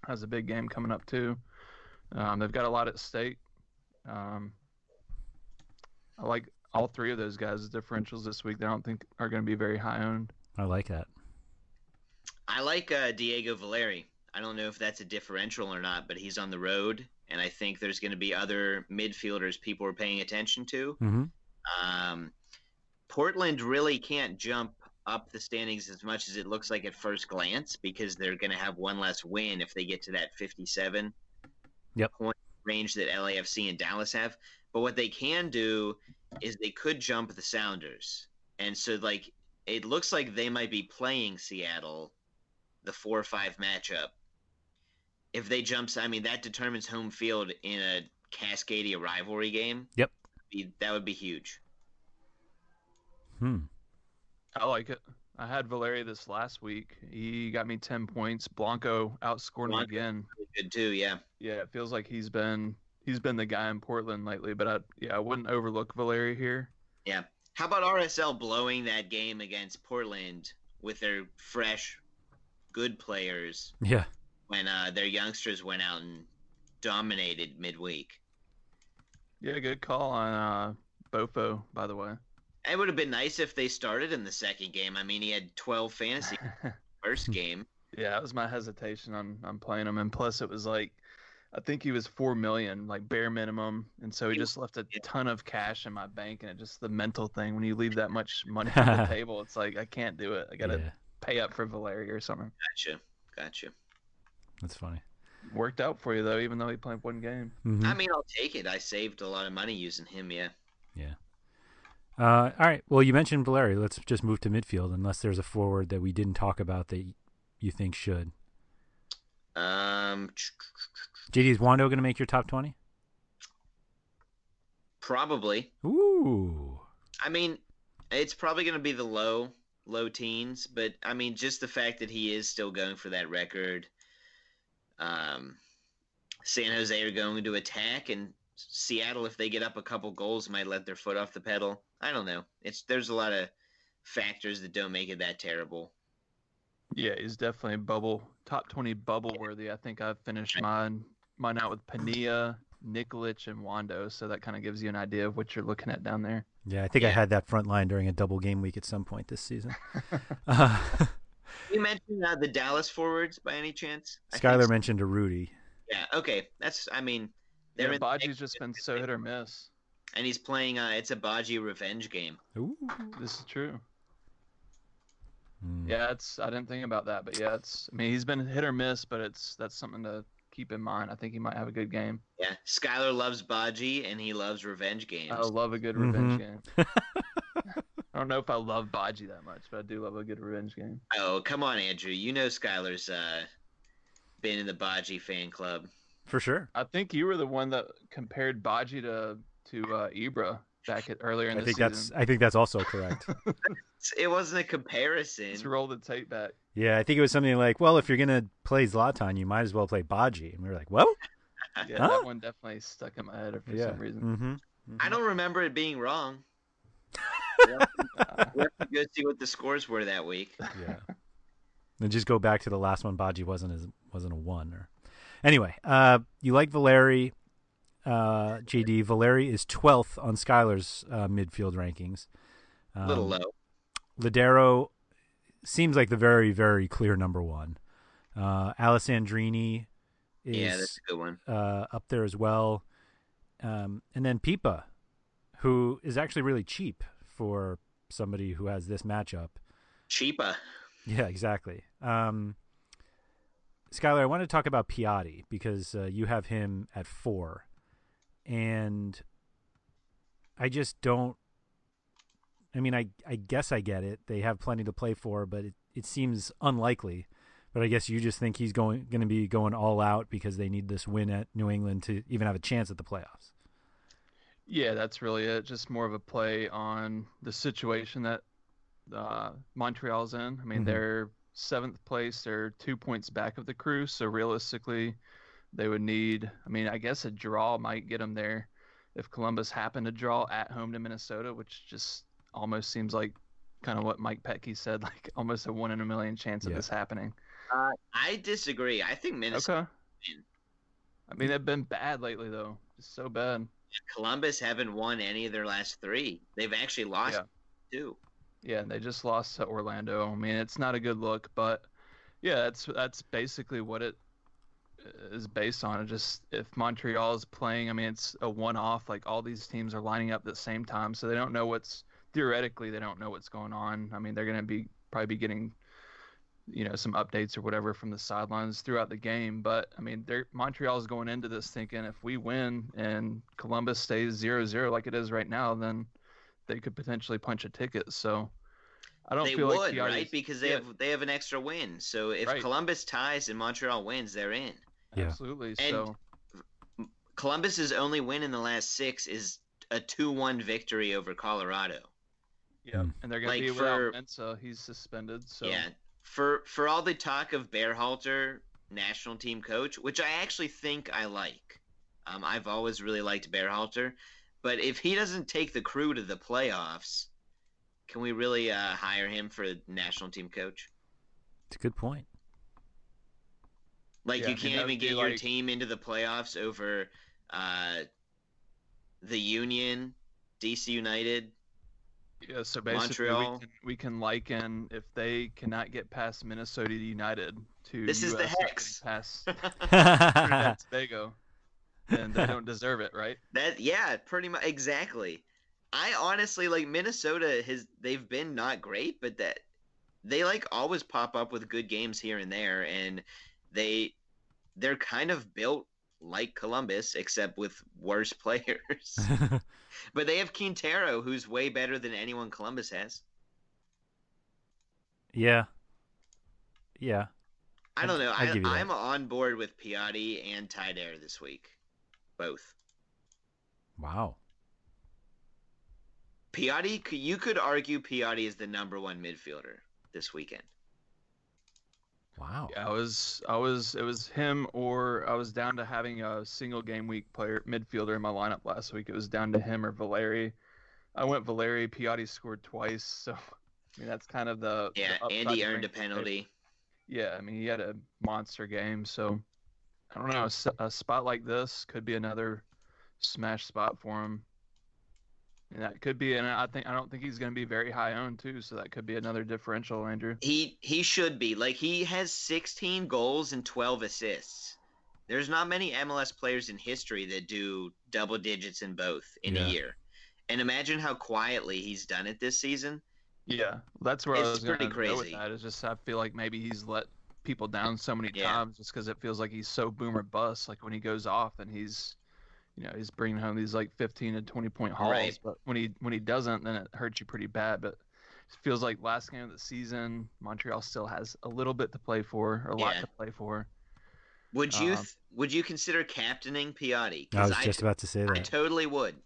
has- a big game coming up too. Um, they've got a lot at stake. Um, I like all three of those guys as differentials this week. They don't think are going to be very high owned. I like that. I like uh, Diego Valeri. I don't know if that's a differential or not, but he's on the road, and I think there's going to be other midfielders people are paying attention to. Mm-hmm. Um, Portland really can't jump up the standings as much as it looks like at first glance because they're going to have one less win if they get to that 57 Yep. point range that LAFC and Dallas have. But what they can do is they could jump the Sounders. And so, like, it looks like they might be playing Seattle, the 4 or 5 matchup. If they jump, I mean, that determines home field in a Cascadia rivalry game. Yep. Be- That would be huge. Hmm. I like it. I had Valeri this last week. He got me 10 points. Blanco outscored him Blanco. again. Good too, yeah. Yeah, it feels like he's been he's been the guy in Portland lately, but I yeah, I wouldn't overlook Valeri here. Yeah. How about RSL blowing that game against Portland with their fresh, good players Yeah. when uh, their youngsters went out and dominated midweek? Yeah, good call on uh Bofo, by the way. It would have been nice if they started in the second game. I mean, he had 12 fantasy [LAUGHS] first game. Yeah, that was my hesitation on on playing him, and plus it was like, I think he was four million, like bare minimum, and so he He- just left a ton of cash in my bank, and it just the mental thing when you leave that much money on the [LAUGHS] table, it's like I can't do it. I gotta yeah. pay up for Valeri or something. Gotcha. Gotcha. That's funny. Worked out for you though, even though he played one game. Mhm. I mean, I'll take it. I saved a lot of money using him. Yeah. Yeah. Uh, all right. Well, you mentioned Valeri. Let's just move to midfield, unless there's a forward that we didn't talk about that you think should. Um, JD, is Wondo going to make your top 20? probably. Ooh. I mean, it's probably going to be the low low teens, but I mean, just the fact that he is still going for that record. Um, San Jose are going to attack, and Seattle, if they get up a couple goals, might let their foot off the pedal. I don't know. It's there's a lot of factors that don't make it that terrible. Yeah, he's definitely a bubble top twenty bubble worthy. I think I've finished mine mine out with Pania, Nikolic, and Wondo, so that kind of gives you an idea of what you're looking at down there. Yeah, I think I had that front line during a double game week at some point this season. [LAUGHS] [LAUGHS] uh, You mentioned uh, the Dallas forwards by any chance? I think Skylar so. mentioned a Rudy. Yeah. Okay. That's. I mean, they're Yeah, in the Badji's just been so hit or miss. and he's playing. Uh, it's a Badji revenge game. Ooh. This is true. Mm. Yeah, it's I didn't think about that, but yeah, it's I mean he's been hit or miss, but it's that's something to keep in mind. I think he might have a good game. Yeah. Skylar loves Badji, and he loves revenge games. I love a good revenge game. [LAUGHS] I don't know if I love Badji that much, but I do love a good revenge game. Oh, come on, Andrew. You know Skylar's uh, been in the Badji fan club. For sure. I think you were the one that compared Badji to to uh, Ibra back at earlier in I the think season. that's I think that's also correct. [LAUGHS] It wasn't a comparison. Let's roll the tape back. Yeah, I think it was something like, well, if you're gonna play Zlatan, you might as well play Badji. And we were like, well, [LAUGHS] Yeah, Huh? that one definitely stuck in my head for yeah. some reason. Mm-hmm. I don't remember it being wrong. Uh, We have to go see what the scores were that week. Yeah. And just go back to the last one. Badji wasn't as wasn't a one. Or anyway, uh, you like Valeri, uh, JD. Valeri is twelfth on Skylar's uh, midfield rankings. A Um, little low. Lodeiro seems like the very very clear number one. Uh, Alessandrini is Yeah, that's a good one. uh, up there as well. Um, and then Pipa, who is actually really cheap for somebody who has this matchup. Cheapa. Yeah, exactly. Um, Skylar, I want to talk about Piatti because uh, you have him at four, and I just don't. I mean, I I guess I get it. They have plenty to play for, but it, it seems unlikely. But I guess you just think he's going going to be going all out because they need this win at New England to even have a chance at the playoffs. Yeah, that's really it. Just more of a play on the situation that uh, Montreal's in. I mean, Mhm. they're seventh place. They're two points back of the crew. So realistically, they would need. I mean, I guess a draw might get them there. If Columbus happened to draw at home to Minnesota, which just almost seems like kind of what Mike Petke said, [LAUGHS] like almost a one in a million chance of Yeah. this happening. Uh, I disagree. I think Minnesota Okay. I mean, they've been bad lately, though. Just so bad. Columbus haven't won any of their last three. They've actually lost Yeah. two. Yeah, they just lost to Orlando. I mean, it's not a good look, but yeah, that's that's basically what it is based on. It just if Montreal is playing, I mean, it's a one-off. Like all these teams are lining up at the same time, so they don't know what's theoretically they don't know what's going on. I mean, they're gonna be probably be getting you know some updates or whatever from the sidelines throughout the game. But I mean, they're Montreal's going into this thinking if we win and Columbus stays 0-0 like it is right now, then they could potentially punch a ticket. So I don't they feel would, like Piatti's- right? Because they Yeah, have they have an extra win. So if Right. Columbus ties and Montreal wins, they're in. Yeah. absolutely. And- so Columbus's only win in the last six is a two-one victory over Colorado. Yeah, Mm. and they're gonna Like be for- without Mensah. He's suspended. So Yeah. For for all the talk of Berhalter, national team coach, which I actually think I like. Um, I've always really liked Berhalter, but if he doesn't take the crew to the playoffs, can we really uh, hire him for national team coach? It's a good point. Like Yeah, you can't even get be your like- team into the playoffs over uh, the Union, DC United. Yeah. So basically, Montreal. we can, we can liken if they cannot get past Minnesota United to This is the US not getting hex. past [LAUGHS] Trinidad and Tobago, then they don't [LAUGHS] deserve it, right? That yeah, pretty much exactly. I honestly like Minnesota has they've been not great, but that they like always pop up with good games here and there, and they they're kind of built like Columbus, except with worse [LAUGHS] players. [LAUGHS] but they have Quintero, who's way better than anyone Columbus has. yeah. Yeah. I don't know. I, give you that. I'm on board with Piatti and Taider this week, both. Wow. Piatti, you could argue Piatti is the number one midfielder this weekend. Wow. Yeah, I was, I was, it was him or I was down to having a single game week player midfielder in my lineup last week. It was down to him or Valeri. I went Valeri. Piatti scored twice, so [LAUGHS] I mean that's kind of the the Yeah, upside Andy earned a bring to the table. penalty. Yeah, I mean he had a monster game, so I don't know. A spot like this could be another smash spot for him. And that could be, and I think I don't think he's going to be very high owned too, so that could be another differential, Andrew. He he should be like he has 16 goals and 12 assists. There's not many MLS players in history that do double digits in both in Yeah. a year. And imagine how quietly he's done it this season. Yeah, that's where I was going pretty to go with crazy. that. Is just I feel like maybe he's let people down so many Yeah. times just because it feels like he's so boomer bust. Like when he goes off and he's, you know, he's bringing home these like 15 to 20 point hauls. Right. But when he when he doesn't, then it hurts you pretty bad. But it feels like last game of the season, Montreal still has a little bit to play for, or a lot Yeah. to play for. Would you Um, th- would you consider captaining Piatti? I was 'Cause just about to say that. I totally would.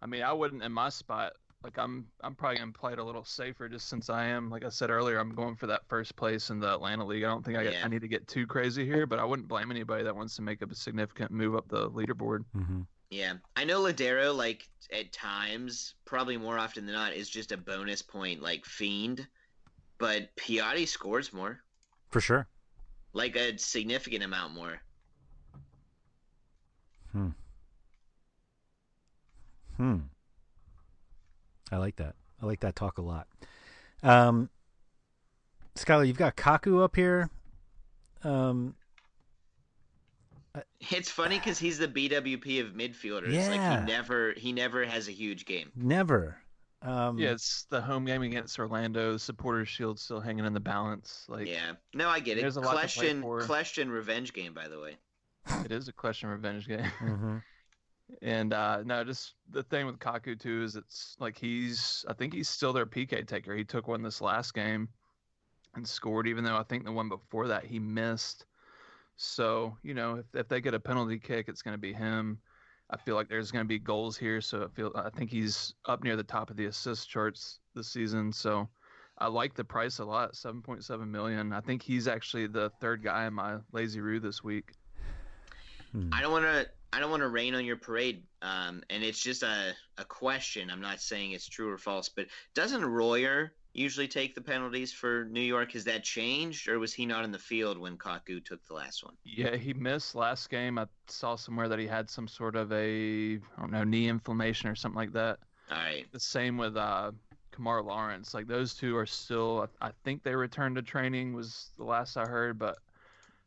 I mean, I wouldn't in my spot. Like I'm, I'm probably gonna play it a little safer, just since I am, like I said earlier, I'm going for that first place in the Atlanta League. I don't think I, Yeah. I need to get too crazy here, but I wouldn't blame anybody that wants to make a significant move up the leaderboard. hmm Yeah, I know Lodeiro like at times, probably more often than not, is just a bonus point like fiend, but Piatti scores more, For sure. like a significant amount more. Hmm. Hmm. I like that. I like that talk a lot. Um, Skylar, you've got Kaku up here. Um, It's funny because he's the BWP of midfielders. Like Yeah. he never he never has a huge game. never. Um, yeah, it's the home game against Orlando. Supporters Shield still hanging in the balance. Like, yeah, no, I get it. there's a lot to play Question question revenge game by the way. it is a question revenge game. mhm. [LAUGHS] And uh, no, just the thing with Kaku too is it's like he's I think he's still their PK taker. He took one this last game and scored, even though I think the one before that he missed. So you know if if they get a penalty kick, it's going to be him. I feel like there's going to be goals here, so I feel I think he's up near the top of the assist charts this season. So I like the price a lot, 7.7 million. I think he's actually the third guy in my lazy roo this week. Hmm. I don't want to. I don't want to rain on your parade. Um, and it's just a, a question. I'm not saying it's true or false, but doesn't Royer usually take the penalties for New York? Has that changed, or was he not in the field when Kaku took the last one? Yeah, he missed last game. I saw somewhere that he had some sort of a I don't know knee inflammation or something like that. All right. The same with uh, Kemar Lawrence. Like those two are still. I I think they returned to training was the last I heard, but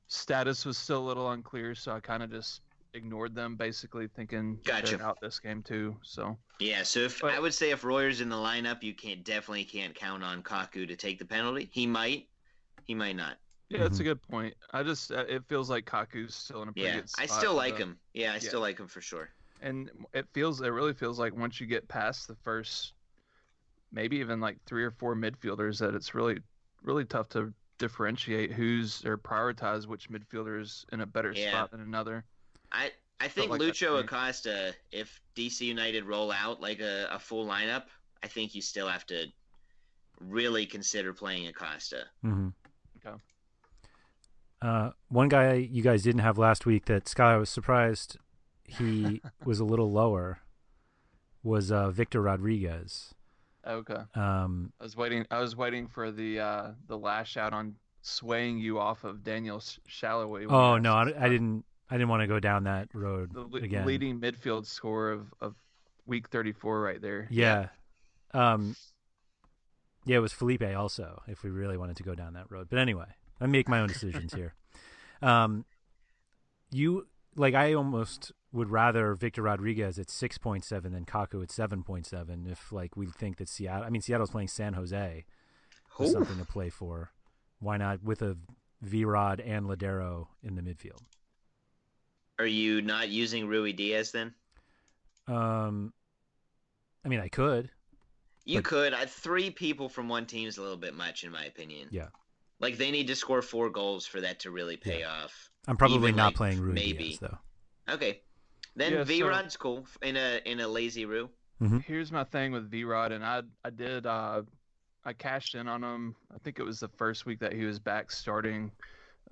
status was still a little unclear. So I kind of just ignored them, basically thinking Gotcha. they're out this game too. So Yeah. So if But- I would say if Royer's in the lineup, you can't definitely can't count on Kaku to take the penalty. He might. He might not. yeah, that's a good point. I just uh, it feels like Kaku's still in a pretty Yeah. good I still like the- him. Yeah, I yeah. still like him for sure. and it feels it really feels like once you get past the first maybe even like three or four midfielders that it's really really tough to differentiate who's or prioritize which midfielders in a better Yeah. spot than another I I think like Lucho. Acosta, if DC United roll out like a, a full lineup, I think you still have to really consider playing Acosta. hmm Okay. Uh, one guy you guys didn't have last week that Sky was surprised he [LAUGHS] was a little lower was uh, Victor Rodriguez. okay Um, i was waiting i was waiting for the uh the lash out on swaying you off of daniel Sh- Salloi oh no, I, I didn't. I didn't want to go down that road the again. leading midfield score of of week 34 right there Yeah. Um Yeah, it was Felipe also, if we really wanted to go down that road. But anyway, I make my own decisions here. [LAUGHS] Um you like I almost would rather Victor Rodriguez at 6.7 than Kaku at 7.7 if like we think that Seattle I mean Seattle's playing San Jose. something to play for. Why not with a V Rod and Lodeiro in the midfield? Are you not using Ruidiaz then? Um, I mean, I could. You But- could. I, three people from one team is a little bit much, in my opinion. Yeah. Like they need to score four goals for that to really pay off. I'm probably Even, not like, playing Rui maybe. Diaz though. Okay. Then Yeah, V so- Rod's cool in a in a lazy Rue. Here's my thing with V Rod, and I I did uh I cashed in on him. I think it was the first week that he was back starting.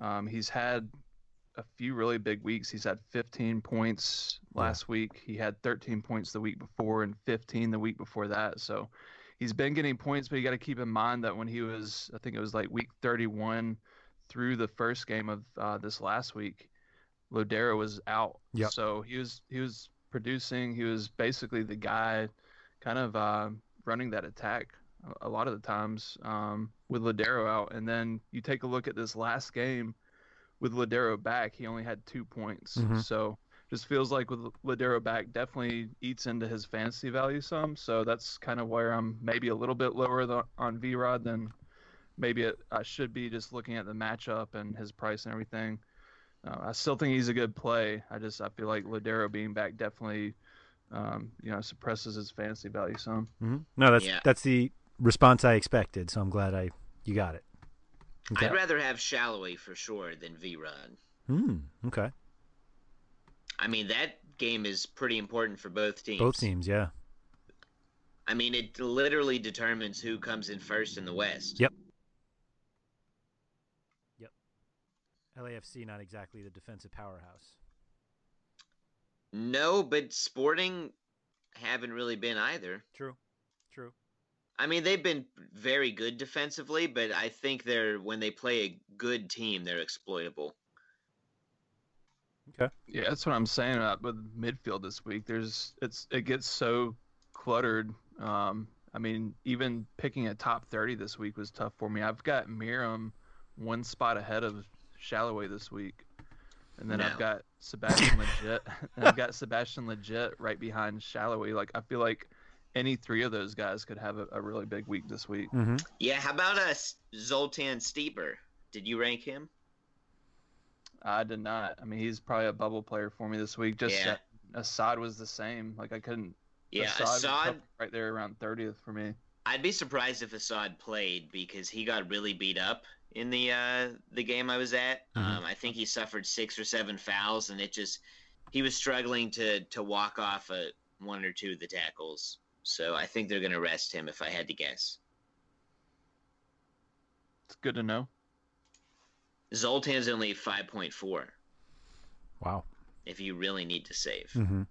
Um, he's had a few really big weeks. He's had 15 points Yeah. last week. He had 13 points the week before and 15 the week before that. So he's been getting points, but you got to keep in mind that when he was, I think it was like week 31 through the first game of uh, this last week, Lodeiro was out. Yep. So he was he was producing. He was basically the guy, kind of uh, running that attack a- a lot of the times um, with Lodeiro out. And then you take a look at this last game with Lodeiro back, he only had two points. Mhm. So just feels like with Lodeiro back, definitely eats into his fantasy value some. So that's kind of where I'm maybe a little bit lower the, on V Rod than maybe it, I should be just looking at the matchup and his price and everything. Uh, I still think he's a good play. I just I feel like Lodeiro being back definitely, um, you know, suppresses his fantasy value some. hmm No, that's Yeah. that's the response I expected. So I'm glad I you got it. Okay. I'd rather have Salloi for sure than V Rod. Hmm. Okay. I mean that game is pretty important for both teams. Both teams, yeah. I mean it literally determines who comes in first in the West. Yep. Yep. LAFC not exactly the defensive powerhouse. No, but Sporting haven't really been either. True. I mean, they've been very good defensively, but I think they're when they play a good team, they're exploitable. Okay. Yeah, that's what I'm saying about with midfield this week. There's it's it gets so cluttered. Um, I mean, even picking a top 30 this week was tough for me. I've got Meram one spot ahead of Salloi this week, and then I've got Sebastian Lletget. [LAUGHS] I've got Sebastian Lletget right behind Salloi. Like I feel like any three of those guys could have a, a really big week this week. Mm-hmm. Yeah, how about us Zoltan Stieber? Did you rank him? I did not. I mean, he's probably a bubble player for me this week. Just Yeah. that Asad was the same. Like I couldn't. Yeah, Asad, Asad. right there around 30th for me. I'd be surprised if Asad played because he got really beat up in the uh, the game I was at. Mhm. Um, I think he suffered six or seven fouls, and it just he was struggling to to walk off a one or two of the tackles. So I think they're going to rest him if I had to guess. It's good to know. Zoltan's only five point four. Wow. If you really need to save, Mm-hmm.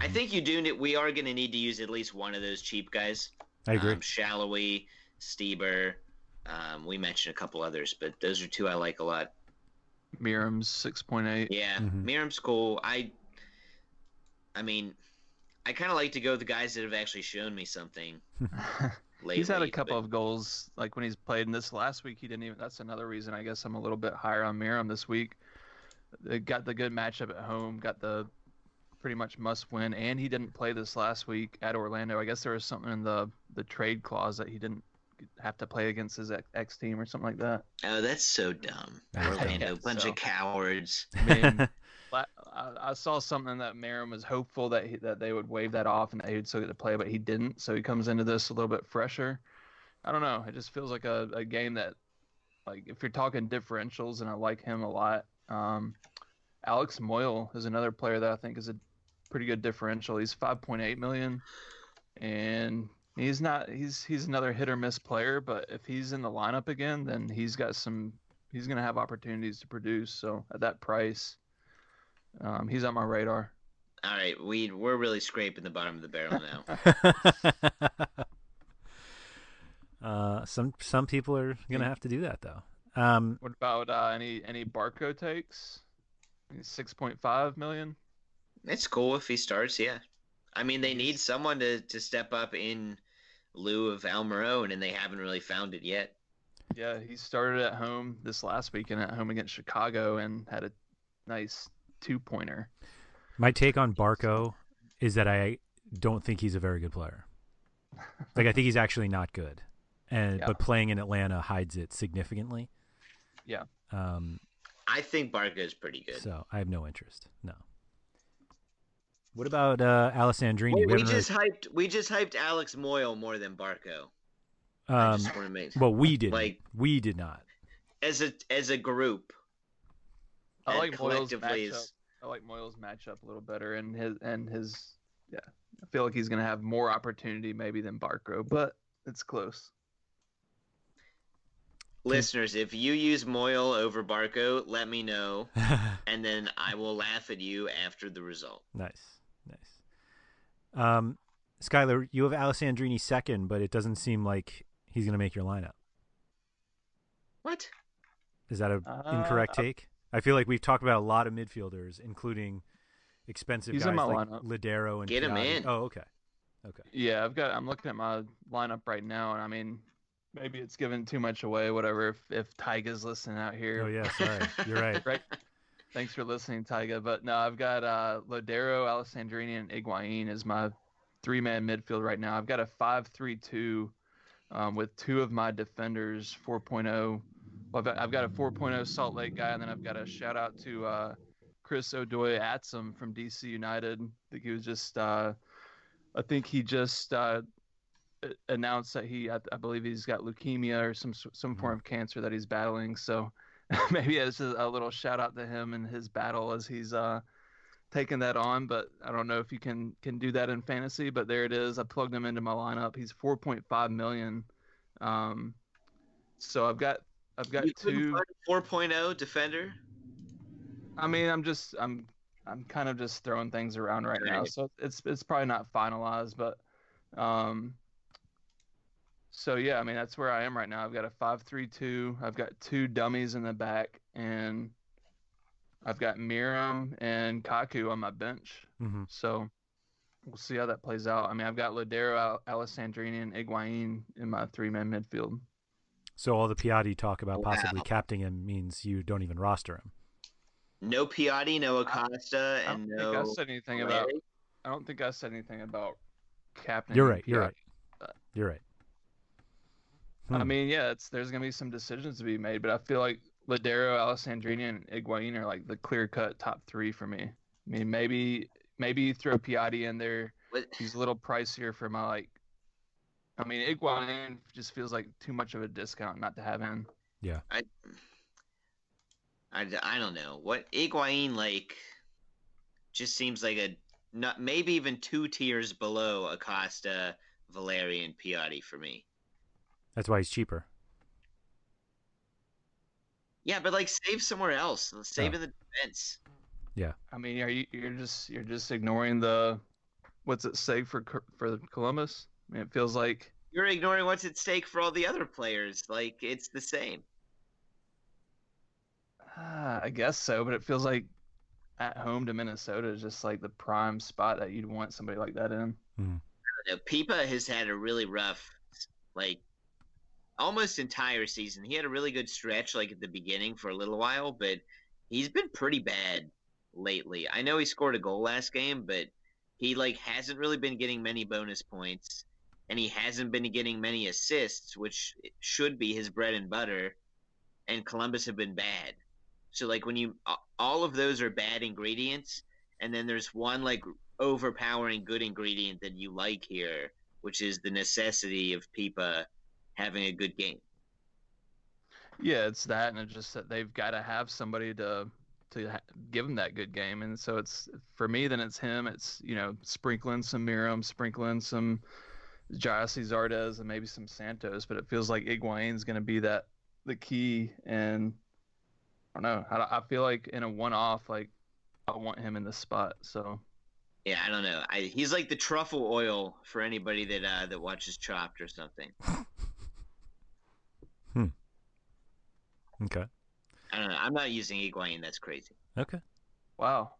I think you do. Need, we are going to need to use at least one of those cheap guys. I agree. Um, Salloi, Stieber. Um, we mentioned a couple others, but those are two I like a lot. Meram's 6.8. Yeah, Mhm. Meram's cool. I, I mean, I kind of like to go with the guys that have actually shown me something lately. [LAUGHS] he's had a couple but- of goals like when he's played in this last week he didn't even that's another reason i guess i'm a little bit higher on Meram this week they got the good matchup at home got the pretty much must win and he didn't play this last week at orlando i guess there was something in the the trade clause that he didn't have to play against his ex- ex team or something like that Oh, that's so dumb. I Orlando, know, bunch so. of cowards. [LAUGHS] i mean la- I, saw something that Meram was hopeful that he, that they would waive that off and that he would still get to play, but he didn't. So he comes into this a little bit fresher. I don't know. It just feels like a, a game that, like, if you're talking differentials, and I like him a lot. Um, Alex Muyl is another player that I think is a pretty good differential. He's 5.8 million, and he's not. He's he's another hit or miss player, but if he's in the lineup again, then he's got some. He's gonna have opportunities to produce. So at that price. Um, he's on my radar. All right, we we're really scraping the bottom of the barrel now. [LAUGHS] uh, some some people are gonna have to do that though. Um, What about uh, any any Barco takes? Six point five million. it's cool if he starts. Yeah, I mean they need someone to to step up in lieu of Almiron, and they haven't really found it yet. Yeah, he started at home this last weekend at home against Chicago and had a nice two pointer. my take on Barco is that I don't think he's a very good player. Like I think he's actually not good. and Yeah. but playing in Atlanta hides it significantly. Yeah. Um, I think Barca is pretty good. so I have no interest. No. What about uh, Alessandrini? Well, we haven't just hyped we just hyped Alex Muyl more than Barco. I um, just want to make well, we did. like- we did not. as a as a group. I like Muyl's collectively matchup. is- I like Muyl's matchup a little better, and his and his yeah. I feel like he's gonna have more opportunity maybe than Barco, but it's close. Listeners, if you use Moyle over Barco, let me know, [LAUGHS] and then I will laugh at you after the result. nice, nice. Um, Skylar, you have Alessandrini second, but it doesn't seem like he's going to make your lineup. What? Is that a Uh, incorrect take? I feel like we've talked about a lot of midfielders, including expensive He's guys in my like lineup. Lodeiro and Get him in. Oh, okay, okay. Yeah, I've got. I'm looking at my lineup right now, and I mean, maybe it's giving too much away. Whatever. If if Tyga's listening out here, Oh yeah, sorry, you're right. [LAUGHS] right. Thanks for listening, Tyga. But no, I've got uh, Lodeiro, Alessandrini, and Higuain as my three-man midfield right now. I've got a 5-3-2 um, with two of my defenders 4.0. Well, I've got, a 4.0 Salt Lake guy, and then I've got a shout out to uh, Chris Odoi-Atsem from DC United. I think he was just, uh, I think he just uh, announced that he, I, I believe he's got leukemia or some some form of cancer that he's battling. So [LAUGHS] maybe it's just a little shout out to him and his battle as he's uh taking that on. But I don't know if you can can do that in fantasy. But there it is. I plugged him into my lineup. He's 4.5 million. Um, so I've got I've got You two. find a 4.0 defender. I mean, I'm just I'm I'm kind of just throwing things around right now, so it's it's probably not finalized, but um. So yeah, I mean that's where I am right now. I've got a five-three-two. I've got two dummies in the back, and I've got Meram and Kaku on my bench. hmm So we'll see how that plays out. I mean, I've got Lodeiro, Al- Alessandrini, and Higuain in my three-man midfield. So all the Piatti talk about possibly Wow. captaining him means you don't even roster him. No Piatti, no Acosta, I don't and think no. I said anything about. I don't think I said anything about captain. You're right. You're right. but- You're right. I Hmm. mean, yeah, it's there's gonna be some decisions to be made, but I feel like Lodeiro, Alessandrini, and Higuain are like the clear cut top three for me. I mean, maybe maybe you throw Piatti in there. What- He's a little pricier for my like. I mean, Higuain just feels like too much of a discount not to have in. I, I, I don't know what Higuain like. Just seems like a not maybe even two tiers below Acosta, Valeri, and Piatti for me. That's why he's cheaper. Yeah, but like save somewhere else. Save Oh. in the defense. Yeah. I mean, are you you're just you're just ignoring the what's it stake for for Columbus? I mean, it feels like You're ignoring what's at stake for all the other players. Like it's the same. Ah, I guess so, but it feels like at home to Minnesota is just like the prime spot that you'd want somebody like that in. I don't know, Pipa has had a really rough, like, almost entire season. He had a really good stretch, like at the beginning for a little while, but he's been pretty bad lately. I know he scored a goal last game, but he like hasn't really been getting many bonus points, and he hasn't been getting many assists, which should be his bread and butter. And Columbus have been bad. So like when you all of those are bad ingredients, and then there's one like overpowering good ingredient that you like here, which is the necessity of Pipa having a good game. Yeah, it's that, and it's just that they've got to have somebody to to ha- give him that good game, and so it's for me. Then it's him. It's you know sprinkling some Meram, sprinkling some Gyasi Zardes, and maybe some Santos. But it feels like Higuain's going to be that the key, and I don't know. I, I feel like in a one-off, like I want him in the spot. So Yeah, I don't know. I, he's like the truffle oil for anybody that uh, that watches Chopped or something. [LAUGHS] Hmm. Okay. I don't know. I'm not using Higuain. That's crazy. Okay. wow,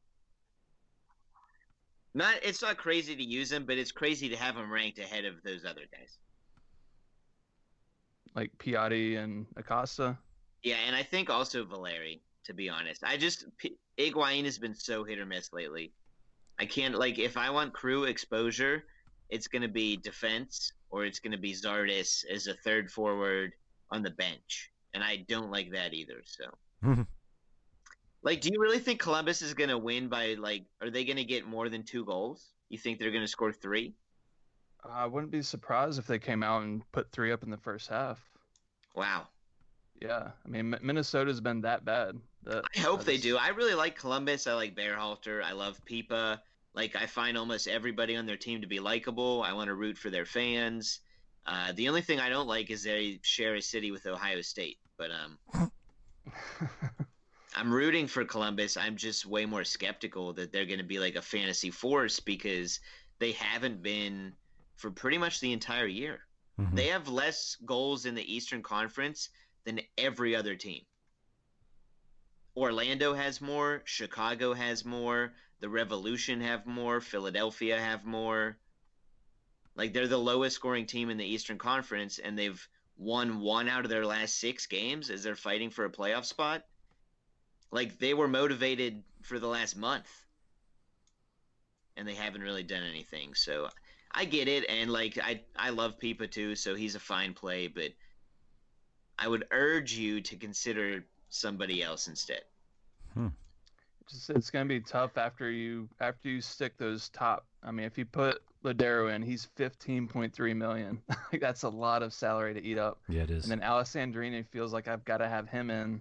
Not. It's not crazy to use him, but it's crazy to have him ranked ahead of those other guys. like Piatti and Acosta. Yeah, and I think also Valeri. To be honest, I just P- Higuain has been so hit or miss lately. I can't like if I want crew exposure, it's going to be defense or it's going to be Zardes as a third forward on the bench, and I don't like that either. So, [LAUGHS] like, do you really think Columbus is going to win by like? Are they going to get more than two goals? You think they're going to score three? I wouldn't be surprised if they came out and put three up in the first half. Wow. Yeah, I mean Minnesota's been that bad. That, I hope they do. I really like Columbus. I like Berhalter. I love Pipa. Like I find almost everybody on their team to be likable. I want to root for their fans. Uh, the only thing I don't like is they share a city with Ohio State. But um, [LAUGHS] I'm rooting for Columbus. I'm just way more skeptical that they're going to be like a fantasy force because they haven't been for pretty much the entire year. Mm-hmm. They have less goals in the Eastern Conference than every other team. Orlando has more, Chicago has more, the Revolution have more, Philadelphia have more. Like they're the lowest scoring team in the Eastern Conference and they've won one out of their last 6 games as they're fighting for a playoff spot. Like they were motivated for the last month. And they haven't really done anything. So I get it, and like I I love Pipa too, so he's a fine play, but I would urge you to consider somebody else instead. Hmm. Just, it's going to be tough after you after you stick those top. I mean, if you put Lodeiro in, he's fifteen point three million. [LAUGHS] like that's a lot of salary to eat up. Yeah, it is. And then Alessandrini feels like I've got to have him in.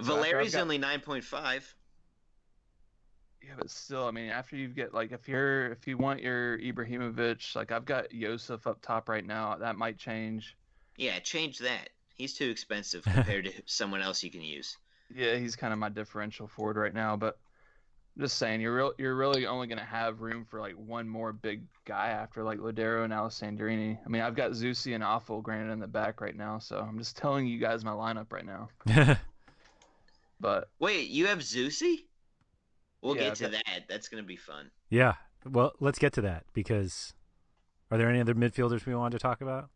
So Valeri's got... only nine point five. Yeah, but still, I mean, after you get like, if you're if you want your Ibrahimovic, like I've got Josef up top right now, that might change. Yeah, change that. He's too expensive [LAUGHS] compared to someone else you can use. Yeah, he's kind of my differential forward right now, but I'm just saying you're real you're really only gonna have room for like one more big guy after like Lodeiro and Alessandrini. I mean, I've got Zusi and Awful granted in the back right now, so I'm just telling you guys my lineup right now. [LAUGHS] but wait, you have Zusi? We'll yeah, get to that, that. That's going to be fun. Yeah. Well, let's get to that because are there any other midfielders we want to talk about?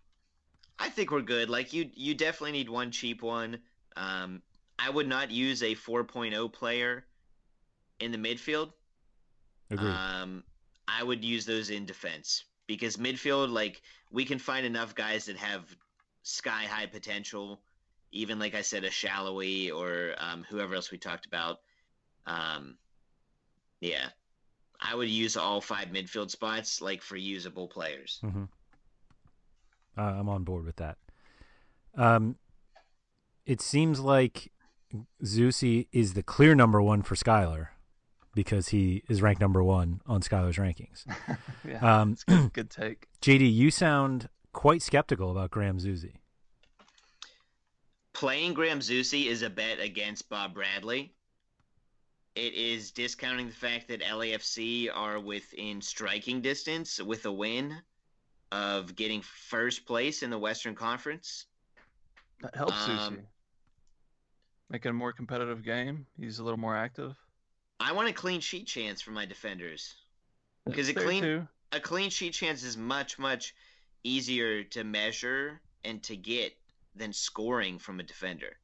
I think we're good. Like you, you definitely need one cheap one. Um, I would not use a 4.0 player in the midfield. Agreed. Um, I would use those in defense because midfield, like we can find enough guys that have sky high potential. Even like I said, a Salloi or um, whoever else we talked about. Um, yeah, I would use all five midfield spots like for usable players. Mm-hmm. Uh, I'm on board with that. Um, it seems like Zusi is the clear number one for Skylar because he is ranked number one on Skylar's rankings. [LAUGHS] yeah, um, good, good [CLEARS THROAT] take. JD, you sound quite skeptical about Graham Zusi. Playing Graham Zusi is a bet against Bob Bradley it is discounting the fact that LAFC are within striking distance with a win of getting first place in the Western Conference. That helps um. Make it a more competitive game. He's a little more active. I want a clean sheet chance for my defenders because a clean too. a clean sheet chance is much much easier to measure and to get than scoring from a defender.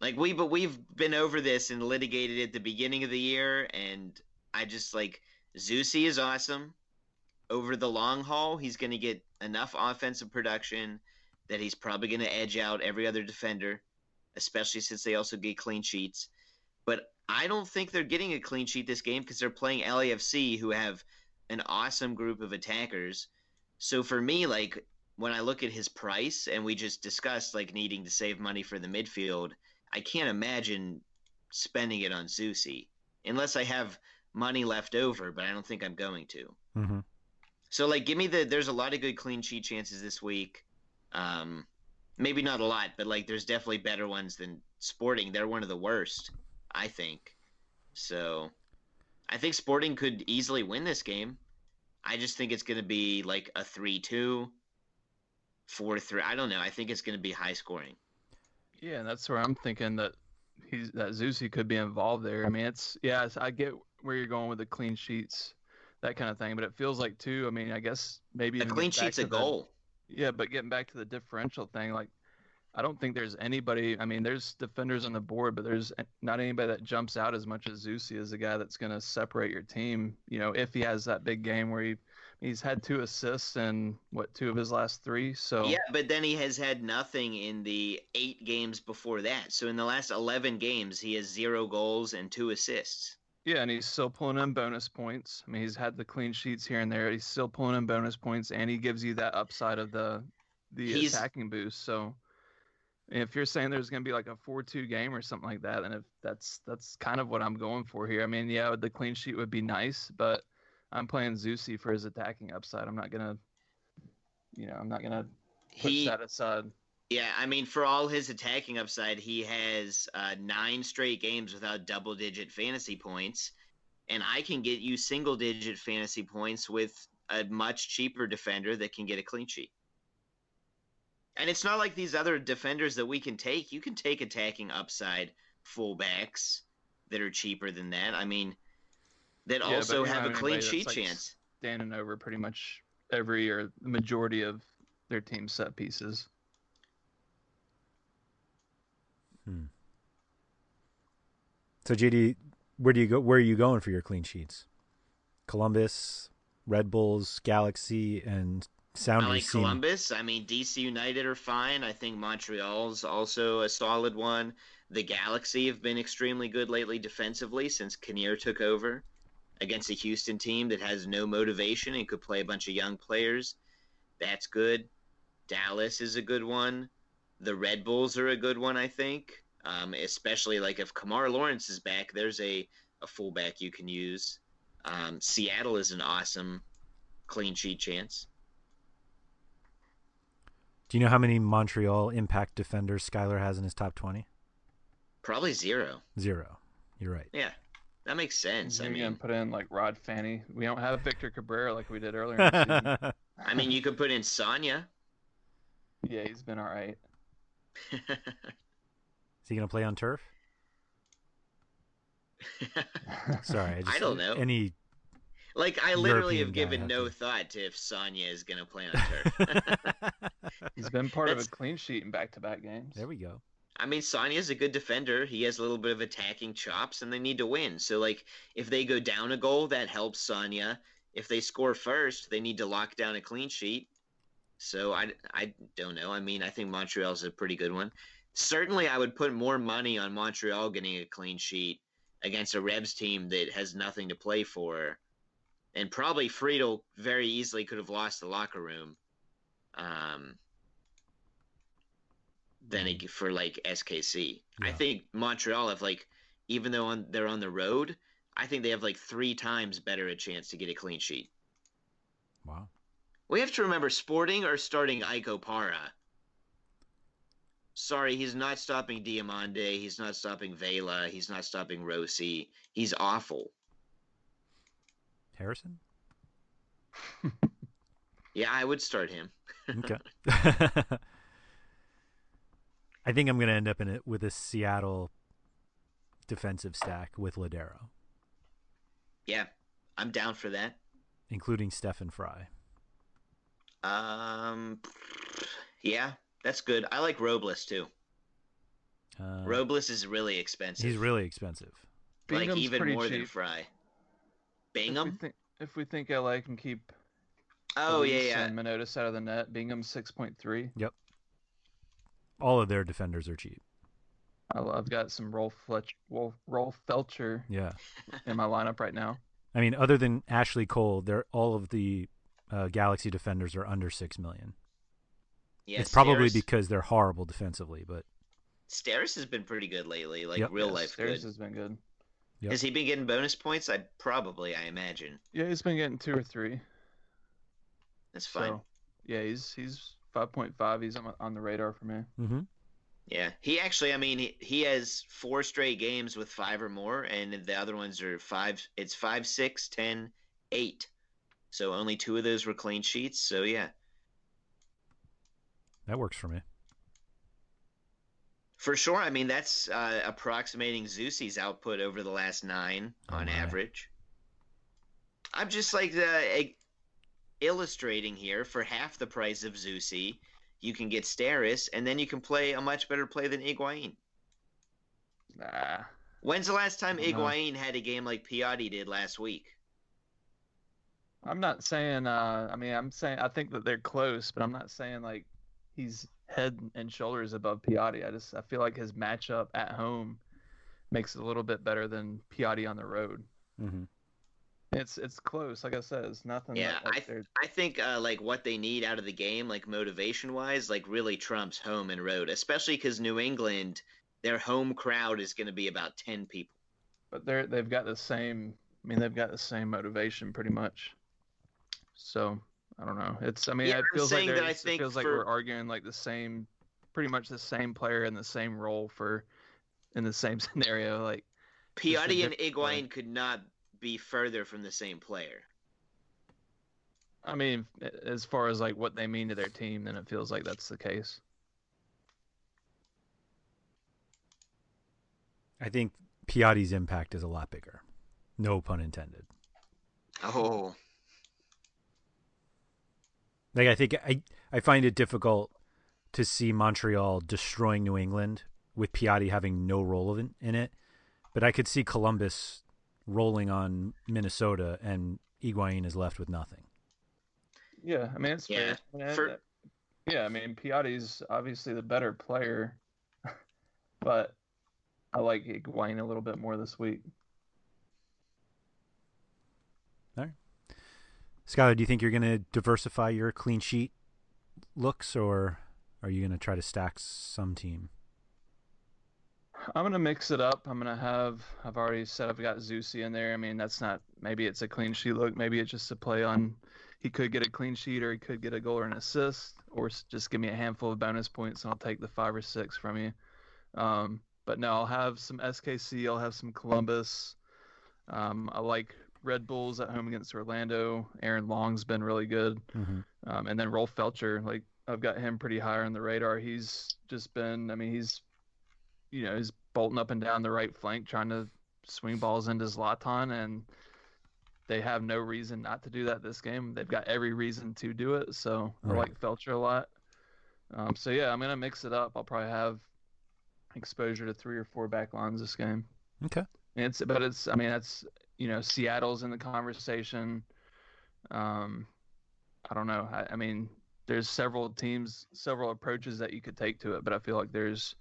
Like we, but we've been over this and litigated at the beginning of the year, and I just like Zusi is awesome. Over the long haul, he's going to get enough offensive production that he's probably going to edge out every other defender, especially since they also get clean sheets. But I don't think they're getting a clean sheet this game because they're playing LAFC, who have an awesome group of attackers. So for me, like when I look at his price, and we just discussed like needing to save money for the midfield I can't imagine spending it on Zusi unless I have money left over, but I don't think I'm going to. Mm-hmm. So like, give me the. There's a lot of good clean sheet chances this week. Um, maybe not a lot, but like, there's definitely better ones than Sporting. They're one of the worst, I think. So, I think Sporting could easily win this game. I just think it's going to be like a three-two, four-three. I don't know. I think it's going to be high scoring. Yeah, and that's where I'm thinking that he's that Zusi could be involved there. I mean, it's yeah, it's, I get where you're going with the clean sheets, that kind of thing, but it feels like too. I mean, I guess maybe a clean sheet's a goal. Yeah, but getting back to the differential thing, like I don't think there's anybody. I mean, there's defenders on the board, but there's not anybody that jumps out as much as Zusi is a guy that's going to separate your team. You know, if he has that big game where he he's had two assists in what two of his last three. So yeah, but then he has had nothing in the eight games before that. So in the last eleven games, he has zero goals and two assists. Yeah, and he's still pulling in bonus points. I mean, he's had the clean sheets here and there. He's still pulling in bonus points, and he gives you that upside of the the he's, attacking boost. So if you're saying there's going to be like a 4-2 game or something like that, and if that's that's kind of what I'm going for here. I mean, yeah, the clean sheet would be nice, but I'm playing Zusi for his attacking upside. I'm not gonna, you know, I'm not gonna push he, that aside. Yeah, I mean, for all his attacking upside, he has uh, nine straight games without double-digit fantasy points, and I can get you single-digit fantasy points with a much cheaper defender that can get a clean sheet. And it's not like these other defenders that we can take. You can take attacking upside fullbacks that are cheaper than that. I mean, that yeah, also have a clean sheet like chance. Standing over pretty much every or the majority of their team set pieces. Hmm. So JD, where do you go? Where are you going for your clean sheets? Columbus, Red Bulls, Galaxy, and Sounders. I like seem... Columbus. I mean, DC United are fine. I think Montreal's also a solid one. The Galaxy have been extremely good lately defensively since Kinnear took over against a Houston team that has no motivation and could play a bunch of young players. That's good. Dallas is a good one. The Red Bulls are a good one, I think. Um, especially like if Kemar Lawrence is back, there's a, a fullback you can use. Um, Seattle is an awesome clean sheet chance. Do you know how many Montreal impact defenders Skylar has in his top 20? Probably zero. Zero. You're right. Yeah. That makes sense. I mean, put in like Rod Fanni. We don't have Victor Cabrera like we did earlier. [LAUGHS] I mean, you could put in Sonya. Yeah, he's been all right. Is he gonna play on turf? [LAUGHS] Sorry, I, just, I don't know. Any like I literally European have given no to... thought to if Sonya is gonna play on turf. [LAUGHS] He's been part That's... of a clean sheet in back-to-back games. There we go. I mean, is a good defender. He has a little bit of attacking chops, and they need to win. So, like, if they go down a goal, that helps Sonya. If they score first, they need to lock down a clean sheet. So, I, I don't know. I mean, I think Montreal's a pretty good one. Certainly, I would put more money on Montreal getting a clean sheet against a Rebs team that has nothing to play for. And probably Friedel very easily could have lost the locker room. Um, than a, for like SKC. Yeah. I think Montreal have like even though on, they're on the road, I think they have like three times better a chance to get a clean sheet. Wow. We have to remember Sporting or starting Ike Opara. Sorry, he's not stopping Diomande. He's not stopping Vela. He's not stopping Rossi. He's awful. Harrison? [LAUGHS] yeah, I would start him. okay. [LAUGHS] [LAUGHS] I think I'm going to end up in it with a Seattle defensive stack with Lodeiro. Yeah, I'm down for that. Including Stefan Frei. Um, yeah, that's good. I like Robles too. Uh, Robles is really expensive. He's really expensive. Bingham's like even more cheap. than Fry. Bingham. If we, think, if we think LA can keep. Oh yeah, yeah. And Manotas out of the net. Bingham six point three. Yep all of their defenders are cheap. I've got some Rolf Fletch, Rolf, Rolf Feltscher yeah. in my lineup right now. I mean, other than Ashley Cole, they're all of the uh, Galaxy defenders are under six million. Yeah, it's probably because they're horrible defensively, but Steres has been pretty good lately, like yep. real yeah, life. Steres has been good. Yep. Has he been getting bonus points? I probably, I imagine. Yeah, he's been getting two or three. That's fine. So, yeah, he's he's five point five. He's on, on the radar for me. Mm-hmm. Yeah, he actually. I mean, he, he has four straight games with five or more, and the other ones are five. It's five, six, ten, eight. So only two of those were clean sheets. So yeah, that works for me. For sure. I mean, that's uh, approximating Zusi's output over the last nine oh on average. I'm just like the illustrating here for half the price of Zusi, you can get Steres, and then you can play a much better play than Higuain. Nah. When's the last time I don't know. Had a game like Piatti did last week? I'm not saying. Uh, I mean, I'm saying I think that they're close, but I'm not saying like he's head and shoulders above Piatti. I just I feel like his matchup at home makes it a little bit better than Piatti on the road. hmm It's it's close. Like I said, it's nothing. Yeah, like, I they're- I think uh, like what they need out of the game, like motivation wise, like really trumps home and road, especially because New England, their home crowd is going to be about ten people. but they're they've got the same. I mean, they've got the same motivation pretty much. So I don't know. It's. I mean, Yeah, it feels like that I it think feels like we're arguing like the same, pretty much the same player in the same role for, in the same [LAUGHS] scenario. Like Piatti and. Higuain could not be further from the same player. I mean, as far as like what they mean to their team, then it feels like that's the case. I think Piatti's impact is a lot bigger. No pun intended. Oh, Like I think I I find it difficult to see Montreal destroying New England with Piatti having no role in, in it, but I could see Columbus rolling on Minnesota and Higuain is left with nothing. Yeah, I mean it's Yeah, fair. I mean, for- yeah, I mean Piatti's obviously the better player, [LAUGHS] but I like Higuain a little bit more this week. All right. Skylar, do you think you're going to diversify your clean sheet looks, or are you going to try to stack some team? I'm gonna mix it up. I'm gonna have. I've already said I've got Zusi in there. I mean, that's not. Maybe it's a clean sheet look. Maybe it's just a play on. He could get a clean sheet, or he could get a goal or an assist, or just give me a handful of bonus points, and I'll take the five or six from you. Um, but no, I'll have some SKC. I'll have some Columbus. Um, I like Red Bulls at home against Orlando. Aaron Long's been really good. Mm-hmm. Um, and then Rolf Feltscher, like I've got him pretty high on the radar. He's just been, I mean, he's, you know, he's bolting up and down the right flank, trying to swing balls into Zlatan, and they have no reason not to do that this game. They've got every reason to do it. So I like Feltscher a lot. Um, so yeah, I'm gonna mix it up. I'll probably have exposure to three or four back lines this game. Okay. And It's but it's I mean that's you know Seattle's in the conversation. Um, I don't know. I, I mean, there's several teams, several approaches that you could take to it, but I feel like there's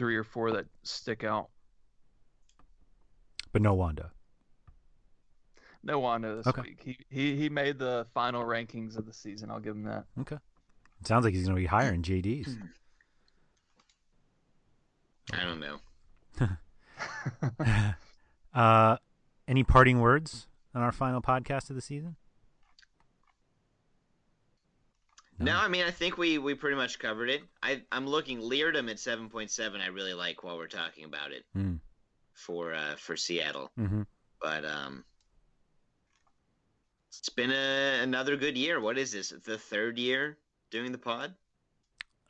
three or four that stick out. But no Wondo. No Wondo this Okay. week. He, he he made the final rankings of the season. I'll give him that. Okay. It sounds like he's going to be higher in JD's. I don't know. [LAUGHS] uh, any parting words on our final podcast of the season? No, I mean I think we we pretty much covered it. I I'm looking Leardom at seven point seven. I really like while we're talking about it Mm. for uh for Seattle. Mm-hmm. But um, it's been a, another good year. What is this? The third year doing the pod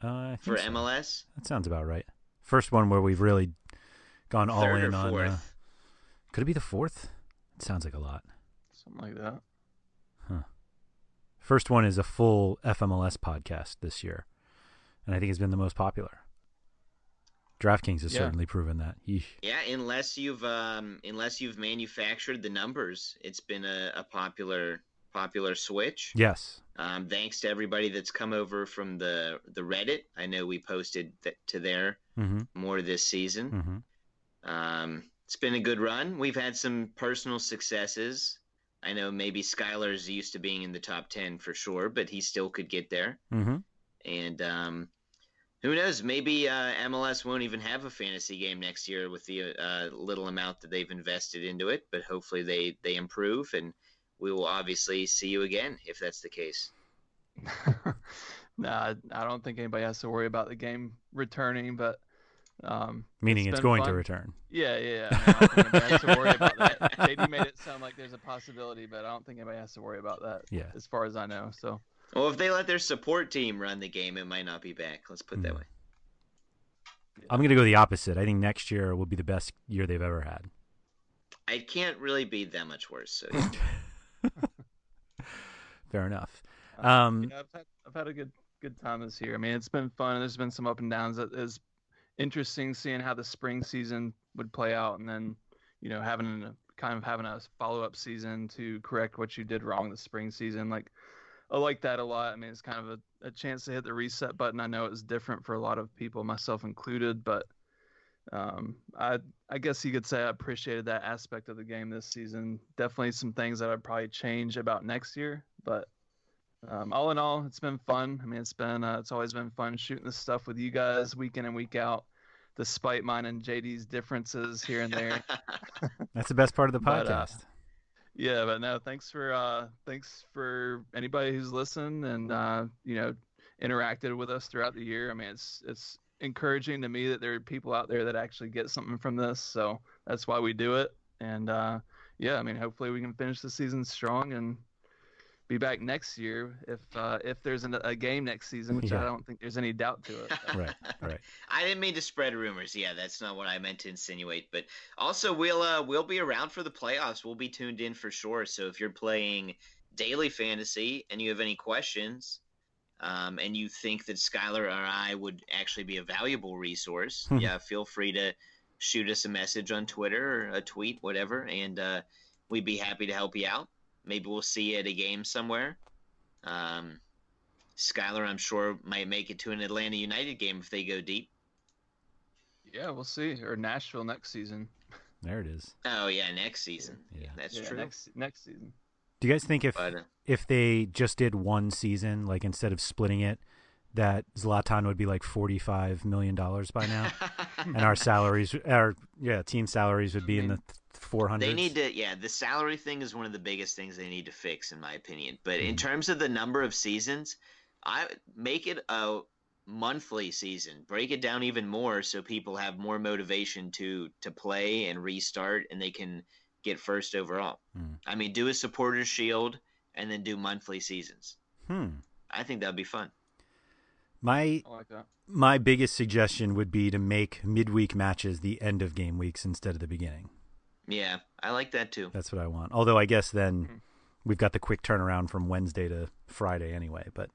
Uh, for so. MLS. That sounds about right. First one where we've really gone all Third or in on. Uh, could it be the fourth? It sounds like a lot. Something like that. First one is a full FMLS podcast this year, and I think it's been the most popular. DraftKings has Yeah. certainly proven that. Yeesh. Yeah, unless you've um unless you've manufactured the numbers, it's been a, a popular popular switch. Yes. Um, thanks to everybody that's come over from the the Reddit. I know we posted th- to there Mm-hmm. more this season. Mm-hmm. Um, it's been a good run. We've had some personal successes. I know maybe Skylar's used to being in the top 10 for sure, but he still could get there. Mm-hmm. And um, who knows? Maybe uh, MLS won't even have a fantasy game next year with the uh, little amount that they've invested into it, but hopefully they, they improve and we will obviously see you again if that's the case. [LAUGHS] nah, I don't think anybody has to worry about the game returning, but um, Meaning it's, been going to return. Yeah, yeah. yeah. I, mean, I don't think anybody has to worry about that. [LAUGHS] JD made it sound like there's a possibility, but I don't think anybody has to worry about that. Yeah. As far as I know, so Well, if they let their support team run the game, it might not be back. Let's put it that Hmm. way. I'm going to go the opposite. I think next year will be the best year they've ever had. It can't really be that much worse. So yeah. [LAUGHS] Fair enough. uh, Um, yeah, I've had I've had a good good time this year. I mean, it's been fun. There's been some up and downs. It is interesting seeing how the spring season would play out, and then you know having a kind of having a follow up season to correct what you did wrong the spring season. Like I like that a lot. I mean, it's kind of a, a chance to hit the reset button. I know it was different for a lot of people, myself included, but um, I I guess you could say I appreciated that aspect of the game this season. Definitely some things that I'd probably change about next year, but um, all in all, it's been fun. I mean, it's been uh, it's always been fun shooting this stuff with you guys week in and week out, despite mine and JD's differences here and there. [LAUGHS] [LAUGHS] That's the best part of the But, uh, podcast. yeah, but no, thanks for uh, thanks for anybody who's listened and uh, you know interacted with us throughout the year. I mean, it's it's encouraging to me that there are people out there that actually get something from this. So that's why we do it. And uh, yeah, I mean, hopefully we can finish the season strong and be back next year if uh, if there's an, a game next season, which Yeah. I don't think there's any doubt to it. [LAUGHS] right, right. [LAUGHS] I didn't mean to spread rumors. Yeah, that's not what I meant to insinuate. But also, we'll uh, we'll be around for the playoffs. We'll be tuned in for sure. So if you're playing daily fantasy and you have any questions, um, and you think that Skylar or I would actually be a valuable resource, Hmm. yeah, feel free to shoot us a message on Twitter or a tweet, whatever, and uh, we'd be happy to help you out. Maybe we'll see you at a game somewhere. Um, Skylar, I'm sure, might make it to an Atlanta United game if they go deep. yeah, we'll see. Or Nashville next season. [LAUGHS] There it is. Oh yeah, next season. Yeah. that's yeah, true. Next next season. Do you guys think if But uh, if they just did one season, like instead of splitting it, that Zlatan would be like forty five million dollars by now, [LAUGHS] and our salaries, our yeah, team salaries would be in the four hundred. they need to, yeah. The salary thing is one of the biggest things they need to fix, in my opinion. But in Mhm. terms of the number of seasons, I make it a monthly season. Break it down even more so people have more motivation to to play and restart, and they can get first overall. Hmm. I mean, do a supporters shield and then do monthly seasons. Hmm. I think that'd be fun. My I like that. my biggest suggestion would be to make midweek matches the end of game weeks instead of the beginning. Yeah, I like that too. That's what I want. Although I guess then Mhm. we've got the quick turnaround from Wednesday to Friday anyway. But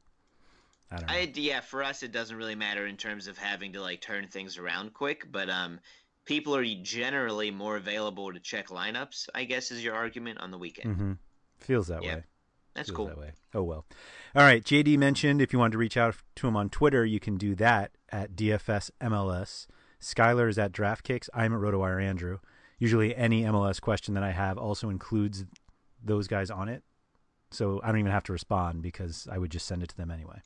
I don't know. I yeah, for us it doesn't really matter in terms of having to like turn things around quick, but um people are generally more available to check lineups, I guess is your argument on the weekend. hmm Feels that Yeah, way. That's cool. That way. Oh well. All right. JD mentioned if you wanted to reach out to him on Twitter, you can do that at DFS MLS. Skylar is at DraftKicks. I'm at RotoWire Andrew. Usually, any MLS question that I have also includes those guys on it, so I don't even have to respond because I would just send it to them anyway.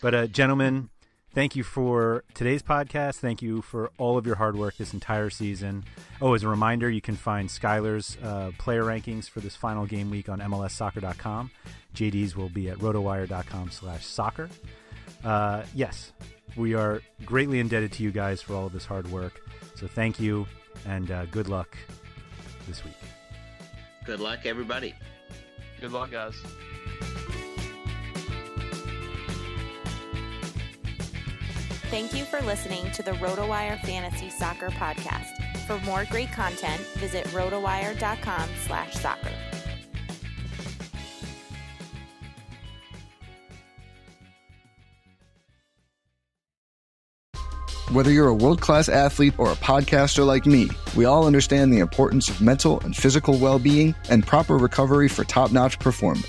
But uh, gentlemen, thank you for today's podcast. Thank you for all of your hard work this entire season. Oh, as a reminder, you can find Skylar's uh, player rankings for this final game week on MLSsoccer.com. JD's will be at rotowire.com slash soccer. Uh, yes, we are greatly indebted to you guys for all of this hard work. So thank you and uh, good luck this week. Good luck everybody. Good luck, guys. Thank you for listening to the RotoWire Fantasy Soccer Podcast. For more great content, visit rotowire.com slash soccer. Whether you're a world class athlete or a podcaster like me, we all understand the importance of mental and physical well being and proper recovery for top notch performance.